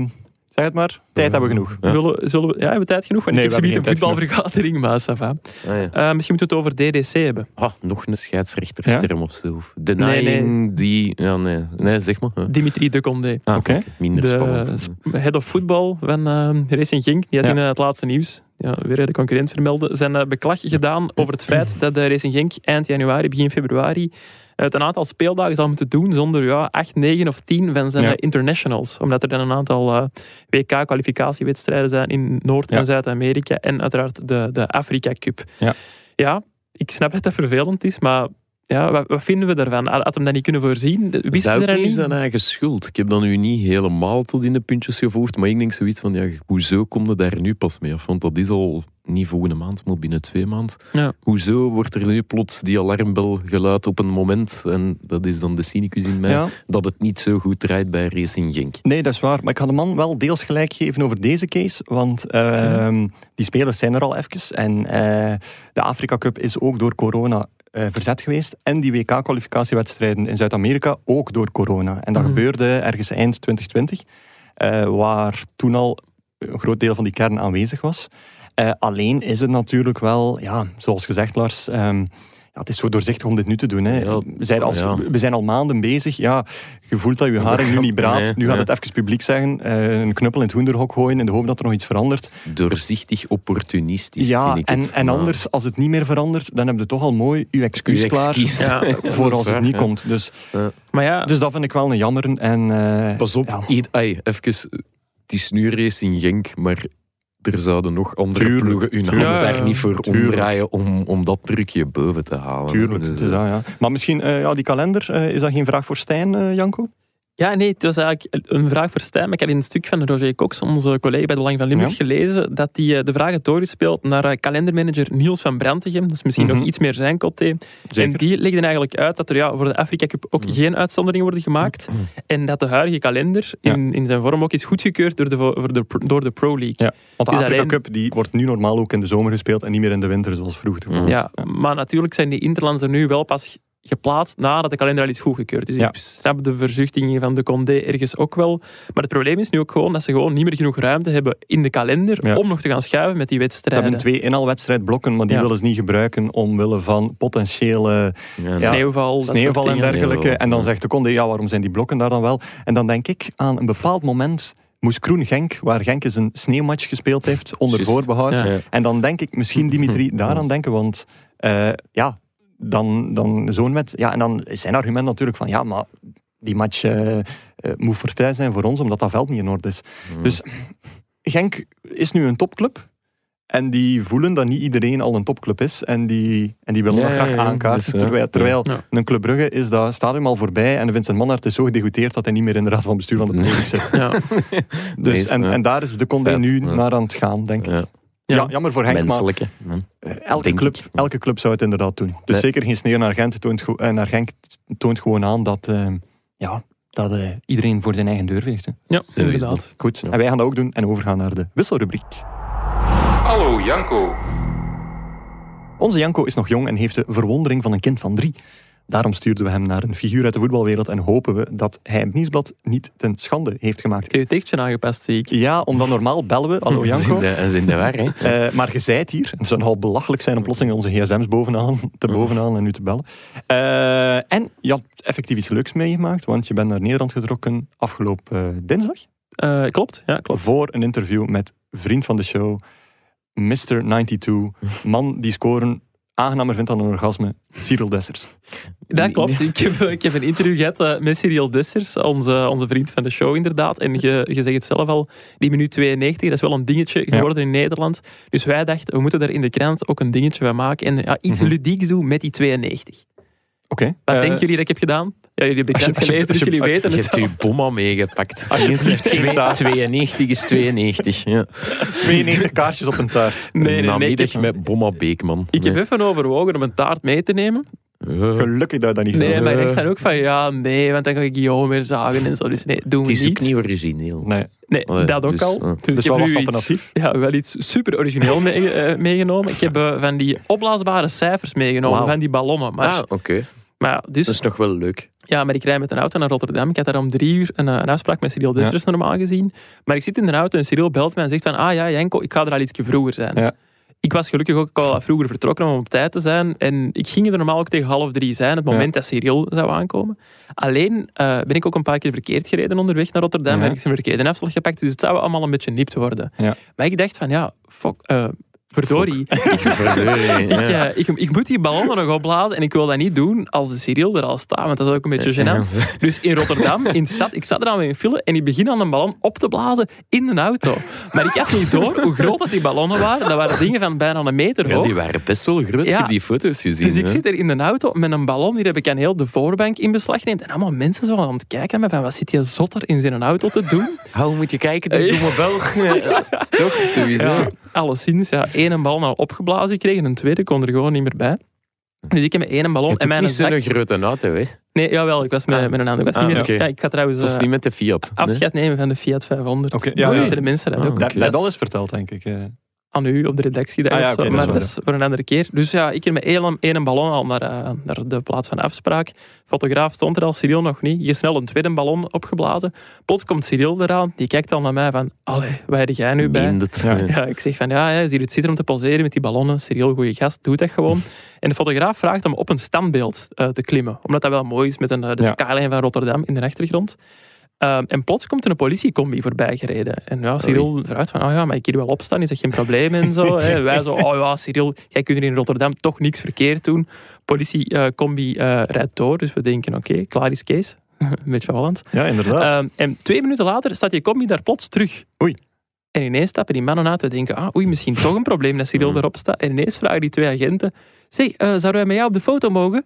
Zeg het maar. Tijd hebben we genoeg. Ja. Willen, zullen we, ja, hebben we tijd genoeg? Want Nee, ik heb een voetbalvergadering, maar ça va. Ah, ja. Eh, misschien moeten we het over DDC hebben. Ah, nog een scheidsrechtersterm of zo. Denying Nee, die... Ja, nee. Nee, zeg maar. Dimitri de Condé. Ah, Oké. Minder De spannend. sp- head of football van eh, Racing Genk, die had Ja. in eh, het laatste nieuws, ja, weer de concurrent vermelden, zijn beklag gedaan over het feit dat de Racing Genk eind januari, begin februari het een aantal speeldagen zal moeten doen zonder ja, 8, 9 of 10 van zijn Ja. eh, internationals. Omdat er dan een aantal eh, WK-kwalificatiewedstrijden zijn in Noord- Ja. en Zuid-Amerika en uiteraard de, de Afrika Cup. Ja. ja, ik snap dat dat vervelend is, maar ja, wat, wat vinden we daarvan? Had hem dat niet kunnen voorzien? Wisten ze het dat niet niet? zijn eigen schuld? Ik heb dat nu niet helemaal tot in de puntjes gevoerd, maar ik denk zoiets van, ja, hoezo komt het daar nu pas mee af? Want dat is al niet volgende maand, maar binnen twee maanden. Ja. Hoezo wordt er nu plots die alarmbel geluid op een moment, en dat is dan de cynicus in mij, Ja. dat het niet zo goed draait bij Racing Genk? Nee, dat is waar. Maar ik ga de man wel deels gelijk geven over deze case. Want ehm, die spelers zijn er al even. En eh, de Afrika Cup is ook door corona eh, verzet geweest. En die WK-kwalificatiewedstrijden in Zuid-Amerika ook door corona. En dat Mhm. gebeurde ergens eind 2020. eh, waar toen al een groot deel van die kern aanwezig was. Eh, alleen is het natuurlijk wel, ja, zoals gezegd Lars... ehm, ja, het is zo doorzichtig om dit nu te doen. Hè. Ja, we, zijn als, ja. we zijn al maanden bezig. Ja, je voelt dat je haring nu niet braadt. Nee, nu gaat nee. het even publiek zeggen. eh, een knuppel in het hoenderhok gooien in de hoop dat er nog iets verandert. Doorzichtig opportunistisch, ja, vind ik en, het. en anders, als het niet meer verandert, dan heb je toch al mooi je excuus klaar. Voor als het niet ja. komt. Dus, Maar ja, dus dat vind ik wel een jammer. En, eh, Pas op, ja. ied- ai, even, het is nu Racing Genk, maar er zouden nog andere Tuurlijk, ploegen hun hand tuurlijk. daar niet voor Tuurlijk. omdraaien om, om dat drukje boven te halen. Tuurlijk, Dus, ja. Maar misschien, eh, ja, die kalender, eh, is dat geen vraag voor Stijn, eh, Janko? Ja, nee, het was eigenlijk een vraag voor Stijn. Maar ik had in een stuk van Roger Cox, onze collega bij de Lang van Limburg, Ja. gelezen dat hij eh, de vraag had doorgespeeld naar eh, kalendermanager Niels van Brantegem. Dus misschien Mhm. nog iets meer zijn coté. En die legde eigenlijk uit dat er ja, voor de Afrika Cup ook Mhm. geen uitzonderingen worden gemaakt. En dat de huidige kalender in, in zijn vorm ook is goedgekeurd door de, vo- voor de, door de Pro League. Ja. Want de Is Afrika alleen- Cup die wordt nu normaal ook in de zomer gespeeld en niet meer in de winter zoals vroeger. Mhm. Ja, maar natuurlijk zijn die interlands er nu wel pas geplaatst nadat de kalender al is goedgekeurd. Dus Ja. ik snap de verzuchtingen van de Condé ergens ook wel. Maar het probleem is nu ook gewoon dat ze gewoon niet meer genoeg ruimte hebben in de kalender Ja. om nog te gaan schuiven met die Ze wedstrijden. hebben twee inhaalwedstrijdblokken, maar die Ja. willen ze niet gebruiken omwille van potentiële Ja, Ja. Sneeuwval, sneeuwval en dergelijke. En dan zegt de Conde, ja, waarom zijn die blokken daar dan wel? En dan denk ik aan een bepaald moment moest Kroen Genk, waar Genk eens een sneeuwmatch gespeeld heeft, onder voorbehoud. Ja. Ja. En dan denk ik misschien Dimitri daaraan denken, want eh, ja, dan, dan zo'n met. Ja, en dan is zijn argument natuurlijk van ja, maar die match eh, eh, moet forfait zijn voor ons, omdat dat veld niet in orde is. Dus Genk is nu een topclub. En die voelen dat niet iedereen al een topclub is. En die, en die willen Ja, dat graag ja, ja. aankaarten. Dus, ja. terwijl terwijl een Club Brugge is dat stadium al voorbij. En Vincent Manhart is zo gedegoteerd dat hij niet meer in de raad van bestuur van de Premier League zit. Ja. Dus, Nee, en, en daar is de Condé nu naar aan het gaan, denk ik. Ja. Ja. Ja. jammer voor Henk, maar Menselijke. Eh, elke Denk club, ik. elke club zou het inderdaad doen. Dus Nee. zeker geen sneer naar Gent. Toont, eh, naar Genk toont gewoon aan dat, eh, ja, dat iedereen voor zijn eigen deur veegt. hè. Ja, is inderdaad. Goed, Ja. en wij gaan dat ook doen en overgaan naar de wisselrubriek. Hallo Janko. Onze Janko is nog jong en heeft de verwondering van een kind van drie. Daarom stuurden we hem naar een figuur uit de voetbalwereld en hopen we dat hij het nieuwsblad niet ten schande heeft gemaakt. Ik heb je tekstje aangepast, zie ik. Ja, omdat normaal bellen we. Hallo Janko. Dat is in de war, hè. Eh, maar je zei het hier. Het zou nogal belachelijk zijn om plotseling onze gsm's bovenaan te bovenaan en nu te bellen. Eh, en je had effectief iets leuks meegemaakt, want je bent naar Nederland getrokken afgelopen eh, dinsdag klopt, ja, klopt. voor een interview met vriend van de show, Mr. 92, man die scoren aangenamer vindt dan een orgasme, Cyril Dessers. Dat klopt. Ik heb, ik heb een interview gehad eh, met Cyril Dessers, onze, onze vriend van de show inderdaad. En je, je zegt het zelf al, die minuut 92, dat is wel een dingetje geworden in Nederland. Dus wij dachten, we moeten daar in de krant ook een dingetje van maken. En ja, iets Mhm. ludieks doen met die 92. Oké. Wat Eh, denken jullie dat ik heb gedaan? Ja, jullie hebben je- je- gelezen, dus je- jullie weten Je het hebt al. je bomma meegepakt. Alsjeblieft, Twee- geen taart. 92 is 92. Ja. 92 kaarsjes op een taart. Nee, nee, nee. Ik heb, met Bomma Beekman. ik heb even overwogen om een taart mee te nemen. Ja. Gelukkig dat je dat niet Nee, maar Eh. echt dan ook van, ja, nee, want dan ga ik Guillaume weer zagen en zo. Dus nee, doen Het we is ook niet. niet origineel. Nee. Nee, dat ook dus, al. eh. Dus, Dus ik heb nu het iets- alternatief? Ja, wel iets super origineel mee- eh, meegenomen. Ik heb eh, van die opblaasbare cijfers meegenomen, van die ballonnen. Maar, Ah, oké. maar ja, dus, Dat is nog wel leuk. Ja, maar ik rijd met een auto naar Rotterdam. Ik had daar om drie uur een, eh, een afspraak met Cyril Dessers normaal gezien. Maar ik zit in de auto en Cyril belt mij en zegt van, ah ja, Janko, ik ga er al iets vroeger zijn. Ja. Ik was gelukkig ook al vroeger vertrokken om op tijd te zijn. En ik ging er normaal ook tegen half drie zijn, het moment dat Cyril zou aankomen. Alleen eh, ben ik ook een paar keer verkeerd gereden onderweg naar Rotterdam. En ik zijn verkeerde afslag gepakt, dus het zou allemaal een beetje nipt worden. Maar ik dacht van, ja, fuck, eh, verdorie. Verdorie, Ik, ja. eh, ik, ik moet die ballonnen nog opblazen en ik wil dat niet doen als de Cyril er al staat, want dat is ook een beetje gênant. Dus in Rotterdam, in de stad, ik zat er aan met een file en ik begin aan een ballon op te blazen in een auto. Maar ik had niet door hoe groot dat die ballonnen waren. Dat waren dingen van bijna een meter Ja, hoog. die waren best wel groot. Ik Ja. heb die foto's gezien. Dus ik zit er in de auto met een ballon, hier heb ik aan heel de voorbank in beslag neemt. En allemaal mensen zo aan het kijken naar me van, wat zit je zotter in zijn auto te doen? Hou, moet je kijken, domme Belg. Ja, Toch, sowieso. Alleszins, ja, één ballon al opgeblazen gekregen, een tweede kon er gewoon niet meer bij. Dus ik heb met één ballon en is mijn niet zo'n zak... grote auto, hè? Nee, jawel, ik was met, Ah. met een ander. Ik, was Ah, niet meer, ja, ik ga trouwens Dat is eh, niet met de Fiat. nee? afscheid nemen van de Fiat 500. Oké, ja, ja, ja. weten de mensen dat Ah, ook. Dat, dat is is verteld, denk ik. Aan u op de redactie. Ah, ja, dat is maar dat is voor een andere keer. Dus ja, ik heb met één, één ballon al naar, eh, naar de plaats van afspraak. Fotograaf stond er al, Cyril nog niet. Je snel een tweede ballon opgeblazen. Plots komt Cyril eraan. Die kijkt al naar mij van, allee, waar jij nu bij? Ja. Ja, ik zeg van ja, hè, zie je het zitten om te poseren met die ballonnen. Cyril, goede gast, doe dat gewoon. En de fotograaf vraagt om op een standbeeld eh, te klimmen. Omdat dat wel mooi is met een, eh, de Ja. skyline van Rotterdam in de achtergrond. Ehm, en plots komt er een politiecombi voorbij gereden. En ja, Cyril vraagt van, oh ja, maar ik hier wel opstaan, is dat geen probleem en zo. hè. Wij zo, oh ja, Cyril, jij kunt hier in Rotterdam toch niks verkeerd doen. Politiecombi eh rijdt door, dus we denken, oké, klaar is Kees. een beetje Holland. Ja, inderdaad. Ehm, en twee minuten later staat die combi daar plots terug. Oei. En ineens stappen die mannen uit. We denken, ah, oei, misschien toch een probleem dat Cyril Mm. erop staat. En ineens vragen die twee agenten... Zeg, eh, zouden wij met jou op de foto mogen?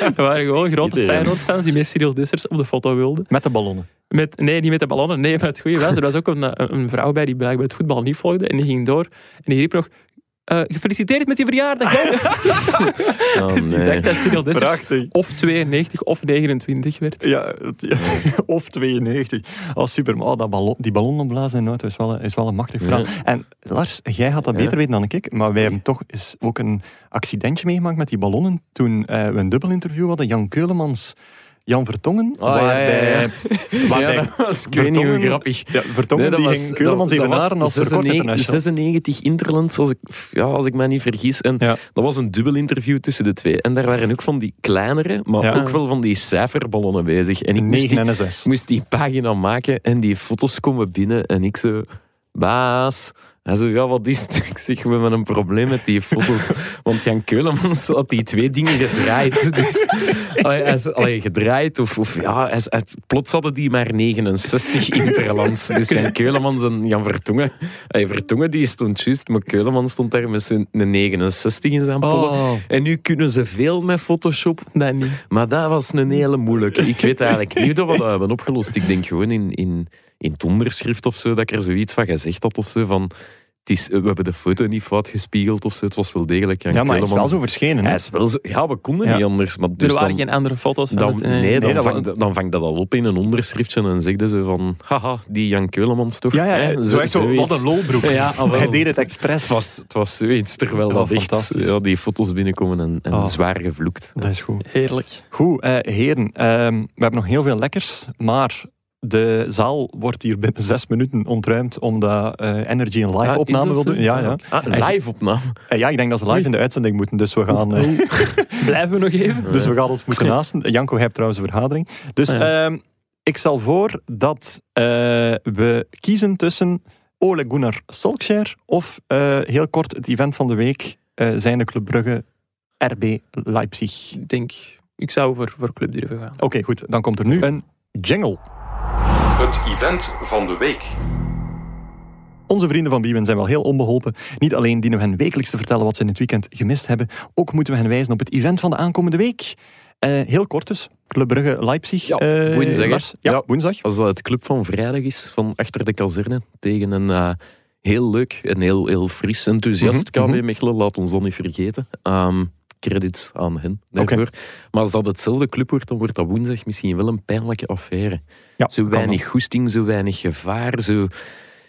dat waren gewoon grote. Feyenoord-fans die met Cyril Dissers op de foto wilden. Met de ballonnen. Met, nee, niet met de ballonnen. Nee, maar het goede was, er was ook een, een vrouw bij die blijkbaar het voetbal niet volgde. En die ging door. En die riep nog... eh, gefeliciteerd met je verjaardag. Oh, Ik nee. dacht dat Cyril Dessers Prachtig. of 92 of 29 werd. Ja, het- ja, of 92. Oh, super. Maar oh, dat ballon, die ballon opblazen in is wel, een- is wel een machtig verhaal. Ja. En Lars, jij had dat Ja. beter weten dan ik. Maar wij hebben toch eens ook een accidentje meegemaakt met die ballonnen. Toen eh, we een dubbel interview hadden. Jan Keulemans, Jan Vertongen. Oh, waarbij, ja, ja. Ja, was, Vertongen- grappig. Ja, Vertongen die ging Keulemans dat evenaren als was Verkort 96 International. 96 Interland, als ik, ja, als ik me niet vergis. En dat was een dubbel interview tussen de twee. En daar waren ook van die kleinere, maar ook wel van die cijferballonnen bezig. En ik moest 9 die, en een 6. moest die pagina maken en die foto's komen binnen. En ik zo, baas. Hij zo, ja, wat is het? Ik zeg, we hebben een probleem met die foto's. Want Jan Keulemans had die twee dingen gedraaid. Dus, allee, hij allee, gedraaid, of, of ja, hij, is- hij- plots hadden die maar 69 interlands. Dus Jan Keulemans en Jan Vertongen. Allee, Vertongen die stond juist, maar Keulemans stond daar met zijn een 69 in zijn pollen. Oh. En nu kunnen ze veel met Photoshop. Dat niet. Maar dat was een hele moeilijke. Ik weet eigenlijk niet hoe we dat hebben opgelost. Ik denk gewoon in, in, in het onderschrift of zo, dat ik er zoiets van gezegd had of zo. Van, het is, we hebben de foto niet fout gespiegeld of zo. Het was wel degelijk. Jan Ja, maar hij is wel zo verschenen. hè? Hij is wel zo... Ja, we konden Ja. niet anders. Maar er dus waren dan, geen andere foto's van dan, het... eh, nee, dan, vang, dan vangt dat al op in een onderschriftje en zegden ze van... Haha, die Jan Keulemans toch? Ja, ja, Hè, zo, echt zo, zoiets. wat een lolbroek. Ja, ah, hij deed het expres. Het was, het was zoiets, terwijl dat echt ja, die foto's binnenkomen en, en Oh. zwaar gevloekt. Dat is goed. Heerlijk. Goed, eh, heren. ehm, we hebben nog heel veel lekkers, maar de zaal wordt hier binnen zes minuten ontruimd omdat eh, Energy een live Ah, opname is wil doen. Ja, ja. Ah, een live opname. Eh, ja, ik denk dat ze live in de uitzending moeten, dus we gaan, eh, Blijven we nog even? dus we gaan ons moeten naasten. Janko, jij hebt trouwens een vergadering. Dus Ah, ja. ehm, ik stel voor dat we kiezen tussen Ole Gunnar Solskjaer of heel kort het event van de week, zijn de Club Brugge RB Leipzig. Ik denk, ik zou voor, voor Club durven gaan. Oké, goed. Dan komt er nu een jingle. Het event van de week. Onze vrienden van Biewen zijn wel heel onbeholpen. Niet alleen dienen we hen wekelijks te vertellen wat ze in het weekend gemist hebben, ook moeten we hen wijzen op het event van de aankomende week. Eh, heel kort dus. Club Brugge Leipzig. Ja, eh, woensdag. Ja, Ja. woensdag. Als dat het club van vrijdag is, van achter de kazerne, tegen een eh, heel leuk en heel, heel fris, enthousiast Mhm, KB mhm. Mechelen, laat ons dat niet vergeten. Ehm, credits aan hen daarvoor. Maar als dat hetzelfde club wordt, dan wordt dat woensdag misschien wel een pijnlijke affaire. Ja, Zo weinig goesting, zo weinig gevaar, zo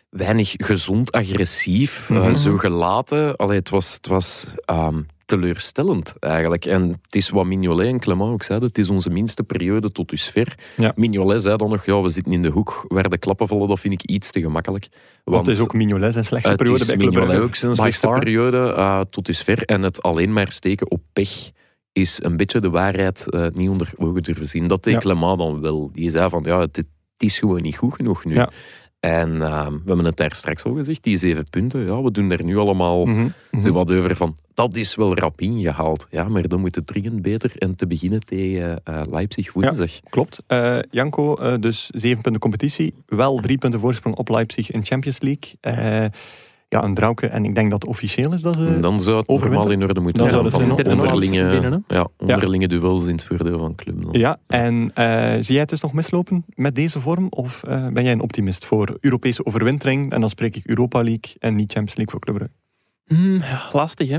weinig gezond agressief, eh, Mhm. zo gelaten. Allee, het was, het was ehm, teleurstellend eigenlijk. En het is wat Mignolet en Clement ook zeiden, het is onze minste periode tot dusver. Ja. Mignolet zei dan nog, ja, we zitten in de hoek waar de klappen vallen, dat vind ik iets te gemakkelijk. Want het is ook Mignolet zijn slechtste periode is bij Club Brugge. ook zijn slechtste far. periode eh, tot dusver. En het alleen maar steken op pech is een beetje de waarheid eh, niet onder ogen durven zien. Dat deed Ja. Clement dan wel. Die zei van, ja, het, het is gewoon niet goed genoeg nu. Ja. En eh, we hebben het daar straks al gezegd, die zeven punten, ja, we doen er nu allemaal Mhm, mhm. zo wat over van, dat is wel rap ingehaald. Ja, maar dan moet het dringend beter. En te beginnen tegen eh, Leipzig woensdag. Klopt. Eh, Janko, eh, dus zeven punten competitie. Wel drie punten voorsprong op Leipzig in Champions League. Ja, een drauwke. En ik denk dat het officieel is dat ze... Dan zou het normaal in orde moeten van onderlinge, binnen, ja, onderlinge duels in het voordeel van club. dan. Ja, en eh, zie jij het dus nog mislopen met deze vorm? Of eh, ben jij een optimist voor Europese overwintering? En dan spreek ik Europa League en niet Champions League voor Club Brugge. Hmm, ja, lastig, hè.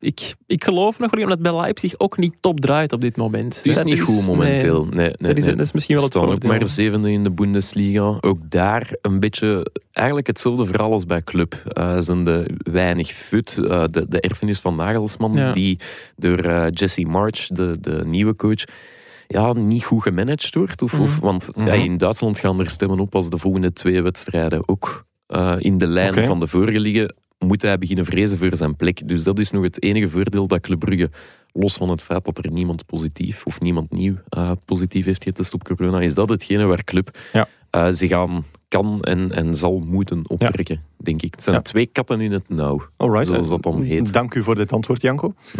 Ik, ik geloof nog wel, omdat bij Leipzig ook niet top draait op dit moment. Het is Dat niet goed momenteel. Nee, nee, dat, is, nee. dat is misschien wel het staan ook voordeel. maar zevende in de Bundesliga. Ook daar een beetje eigenlijk hetzelfde verhaal als bij Club. Eh zijn de weinig fut. eh, de, de erfenis van Nagelsman, Ja. die door eh, Jesse March, de, de nieuwe coach, ja, niet goed gemanaged wordt. Of, of, Mhm. want ja, Mhm. in Duitsland gaan er stemmen op als de volgende twee wedstrijden ook in de lijn van de vorige liggen. Moet hij beginnen vrezen voor zijn plek. Dus dat is nog het enige voordeel dat Club Brugge, los van het feit dat er niemand positief of niemand nieuw eh, positief heeft getest op corona, is dat hetgene waar Club Ja. eh, zich aan kan en, en zal moeten optrekken, denk ik. Het zijn Ja. twee katten in het nauw, Alright. zoals eh, dat dan heet. Dank u voor dit antwoord, Janko.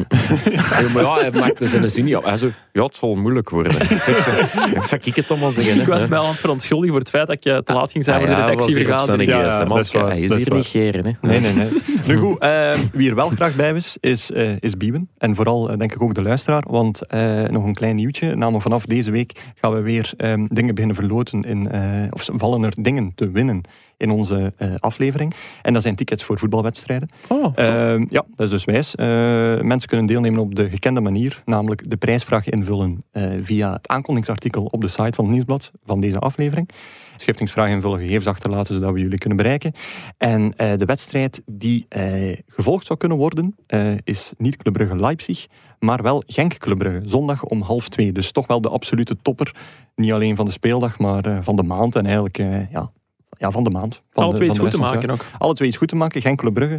Ja, maar ja, hij maakte zijn zin. Ja, hij zo, ja, het zal moeilijk worden. Ik zeg, ik het dan maar zeggen? Ik was mij aan het verontschuldigen voor het feit dat ik eh, te laat ging zijn Ah, voor de was redactievergadering. Ja, ja, dat is waar, Hij is hier niet geren. Hè. Nee, nee, nee. nu goed, eh, wie er wel graag bij is, is, eh is Biewen. En vooral, eh, denk ik, ook de luisteraar. Want eh, nog een klein nieuwtje. Namelijk vanaf deze week gaan we weer eh, dingen beginnen verloten. In, eh, of vallen er dingen te winnen in onze eh, aflevering. En dat zijn tickets voor voetbalwedstrijden. Oh. Ehm, ja, dat is dus wijs. Eh, mensen kunnen deelnemen op de gekende manier, namelijk de prijsvraag invullen eh, via het aankondigingsartikel op de site van het Nieuwsblad van deze aflevering. Schiftingsvraag invullen, gegevens achterlaten, zodat we jullie kunnen bereiken. En de wedstrijd die gevolgd zou kunnen worden, is niet Club Brugge Leipzig, maar wel Genk Club Brugge, zondag om half twee. Dus toch wel de absolute topper, niet alleen van de speeldag, maar van de maand en eigenlijk ja, ja, van de maand. Van Alle de- twee van iets de goed te maken ook. Alle twee iets goed te maken, Genk Club Brugge.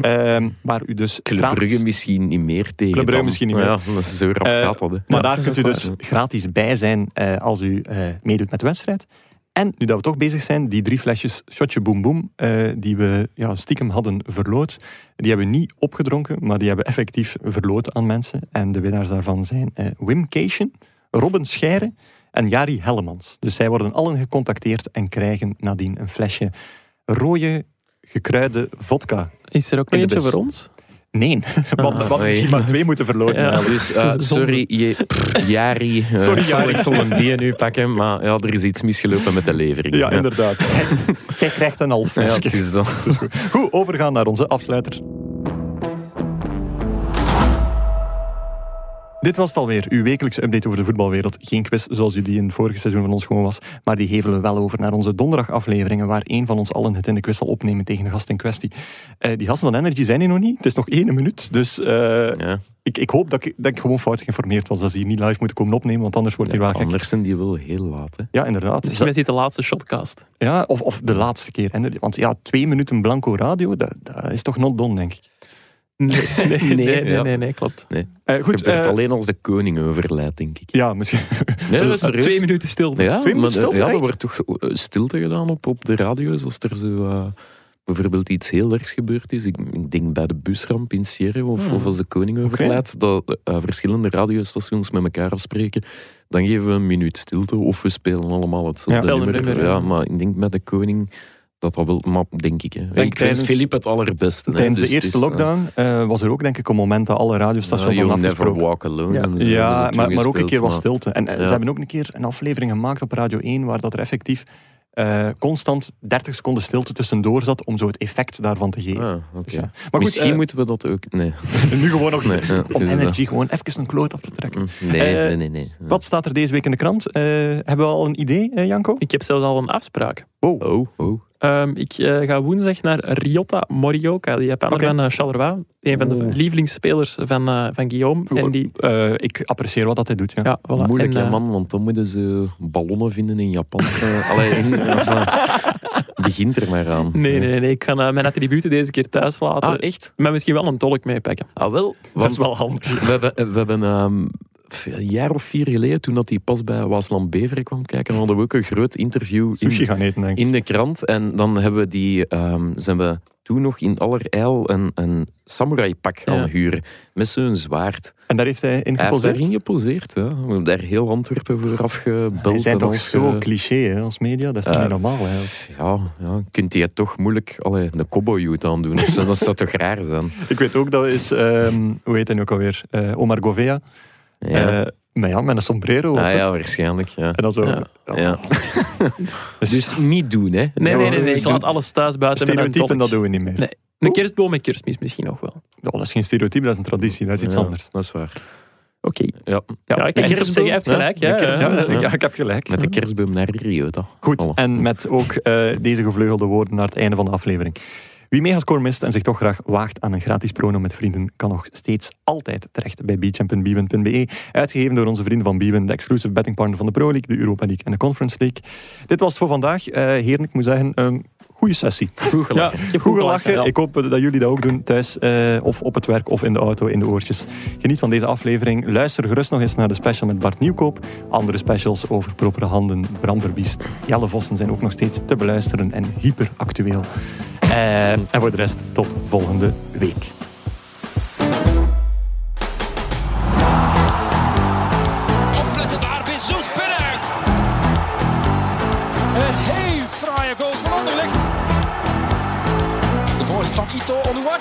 Ehm, waar u dus Club gratis- Brugge misschien niet meer tegen. Club Brugge misschien niet Maar meer. Ja, dat is zo rap Eh, gaat dat, hè. Maar Ja, daar kunt u dus gratis bij zijn eh, als u eh, meedoet met de wedstrijd. En nu dat we toch bezig zijn, die drie flesjes Shotje Boom Boom, eh, die we ja, stiekem hadden verloot, die hebben we niet opgedronken, maar die hebben we effectief verloot aan mensen. En de winnaars daarvan zijn eh, Wim Cation, Robin Scheire en Jari Hellemans. Dus zij worden allen gecontacteerd en krijgen nadien een flesje rode gekruide vodka. Is er ook de eentje voor ons? Nee, want we hadden oei. misschien maar twee moeten verloten. Ja. Dus eh, Zonde. sorry, je, Jari. eh, Sorry, ik zal- Jari. Ik zal een die nu pakken, maar ja, er is iets misgelopen met de levering. Ja, inderdaad. Jij krijgt een half Ja, flesje. het is dat. Goed, overgaan naar onze afsluiter. Dit was het alweer, uw wekelijkse update over de voetbalwereld. Geen quiz zoals u die in het vorige seizoen van ons gewoon was, maar die hevelen we wel over naar onze donderdagafleveringen, waar één van ons allen het in de quiz zal opnemen tegen de gast in kwestie. Eh, die gasten van Energy zijn hier nog niet, het is nog één minuut, dus eh, Ja. ik, ik hoop dat ik, dat ik gewoon fout geïnformeerd was, dat ze hier niet live moeten komen opnemen, want anders wordt hier wel gek. Anders zijn die wel heel laat. Hè. Ja, inderdaad. Misschien is dit de laatste shotcast. Ja, of, of de laatste keer. Want ja, twee minuten blanco radio, dat, dat is toch not done, denk ik. Nee, nee, nee, nee, ja. nee, nee, klopt. Eh, Het goed, gebeurt eh, alleen als de koning overlijdt, denk ik. ja, misschien. Nee, dat is. Twee minuten stilte. Ja, Twee minuten maar, stilte, ja, er wordt toch eh, stilte gedaan op, op de radio's als er zo eh, bijvoorbeeld iets heel ergs gebeurd is. Ik, ik denk bij de busramp in Sierra of, Hmm. of als de koning overlijdt, dat eh, verschillende radiostations met elkaar afspreken. Dan geven we een minuut stilte of we spelen allemaal hetzelfde Ja. Nummer. ja. maar ik denk met de koning dat dat wel, maar denk ik. Hè. ik tijdens- Filip het allerbeste. Tijdens Dus de eerste lockdown eh, was er ook denk ik een moment dat alle radiostations ja, hadden You'll never walk alone. Ja. zo Ja, maar, maar ook een keer was stilte. En eh, Ja. ze hebben ook een keer een aflevering gemaakt op Radio 1 waar dat er effectief eh, constant 30 seconden stilte tussendoor zat om zo het effect daarvan te geven. Ah. Dus ja. Maar goed, Misschien moeten we dat ook... Nee, nu gewoon nog nee, ja, om energy gewoon even een kloot af te trekken. Mm, Nee, nee, nee. nee. Wat staat er deze week in de krant? Eh, hebben we al een idee, Janko? Ik heb zelfs al een afspraak. Wow. Oh, oh. Ehm, ik eh, ga woensdag naar Ryota Morioka, die Japaner Oké. van eh, Charleroi. Een van de Oeh. lievelingsspelers van, eh, van Guillaume. En die, Eh, ik apprecieer wat dat hij doet. Ja. ja, voilà. Moeilijk, En, eh, man, want dan moeten ze ballonnen vinden in Japan. Allee, in, begint er maar aan. Nee, nee, nee. Ik ga mijn attributen deze keer thuis laten. Ah, echt? Maar misschien wel een tolk meepakken. Ah, wel. Dat is wel handig. we hebben, we hebben ehm, een jaar of vier geleden, toen dat hij pas bij Waasland Beveren kwam kijken, hadden we ook een groot interview Sushi in, gaan eten, denk ik. in de krant. En dan hebben we die, ehm, zijn we toen nog in allerijl een, een samurai pak gaan Ja. huren. Met zo'n zwaard. En daar heeft hij in Hij heeft geposeerd? daarin geposeerd. Ja. We hebben daar heel Antwerpen voor afgebeld. Wij zijn toch zo eh, cliché hè, als media? Dat is toch Eh, niet normaal? Hè? Ja, ja, kunt hij het toch moeilijk allee, een cowboyhoed aandoen? Of zo? Dat zou toch raar zijn? Ik weet ook dat is, ehm, hoe heet hij nu ook alweer? Eh, Omar Govea. Ja. Eh, maar ja, met een sombrero. ah, ja, waarschijnlijk. Ja. En dan zo. Ja. ja. Ja. Dus, Dus niet doen, hè? Nee, nee, nee. nee. Ik laat alles thuis buiten met een stereotypen, dat doen we niet meer. Nee. Een kerstboom met kerstmis misschien nog wel. Oh, dat is geen stereotype, dat is een traditie, dat is iets Ja, anders. Dat is waar. Oké. Ja. Ja, ik zeggen, heeft kerstboom, gelijk. ja, Ja, ja. Ja, ja. ja, ik heb gelijk. Met de kerstboom naar Rio. Dat. Goed, en met ook eh, deze gevleugelde woorden naar het einde van de aflevering. Wie Megascore mist en zich toch graag waagt aan een gratis prono met vrienden, kan nog steeds altijd terecht bij beachamp.biewen.be. Uitgegeven door onze vrienden van Biewen, de exclusive bettingpartner van de Pro League, de Europa League en de Conference League. Dit was het voor vandaag. Eh heren, ik moet zeggen, een goede sessie. Goed Ja, ik heb Goed gelachen. ja. Ik hoop dat jullie dat ook doen thuis eh, of op het werk of in de auto, in de oortjes. Geniet van deze aflevering. Luister gerust nog eens naar de special met Bart Nieuwkoop. Andere specials over propere handen, Bram Verbiest, Jelle Vossen zijn ook nog steeds te beluisteren en hyperactueel. Eh, en voor de rest, tot volgende week.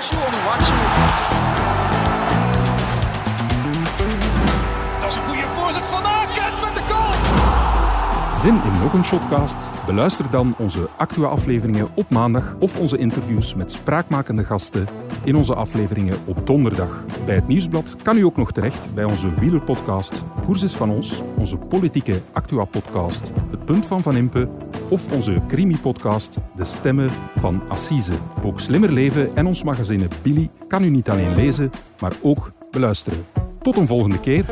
Ito, Onuwachu, Onuwachu. Dat is Zin in nog een shotcast? Beluister dan onze Actua-afleveringen op maandag of onze interviews met spraakmakende gasten in onze afleveringen op donderdag. Bij het Nieuwsblad kan u ook nog terecht bij onze wielerpodcast Koers is van ons, onze politieke Actua-podcast Het Punt van Van Impe of onze crimi-podcast De Stemmen van Assise. Ook Slimmer Leven en ons magazine Billy kan u niet alleen lezen, maar ook beluisteren. Tot een volgende keer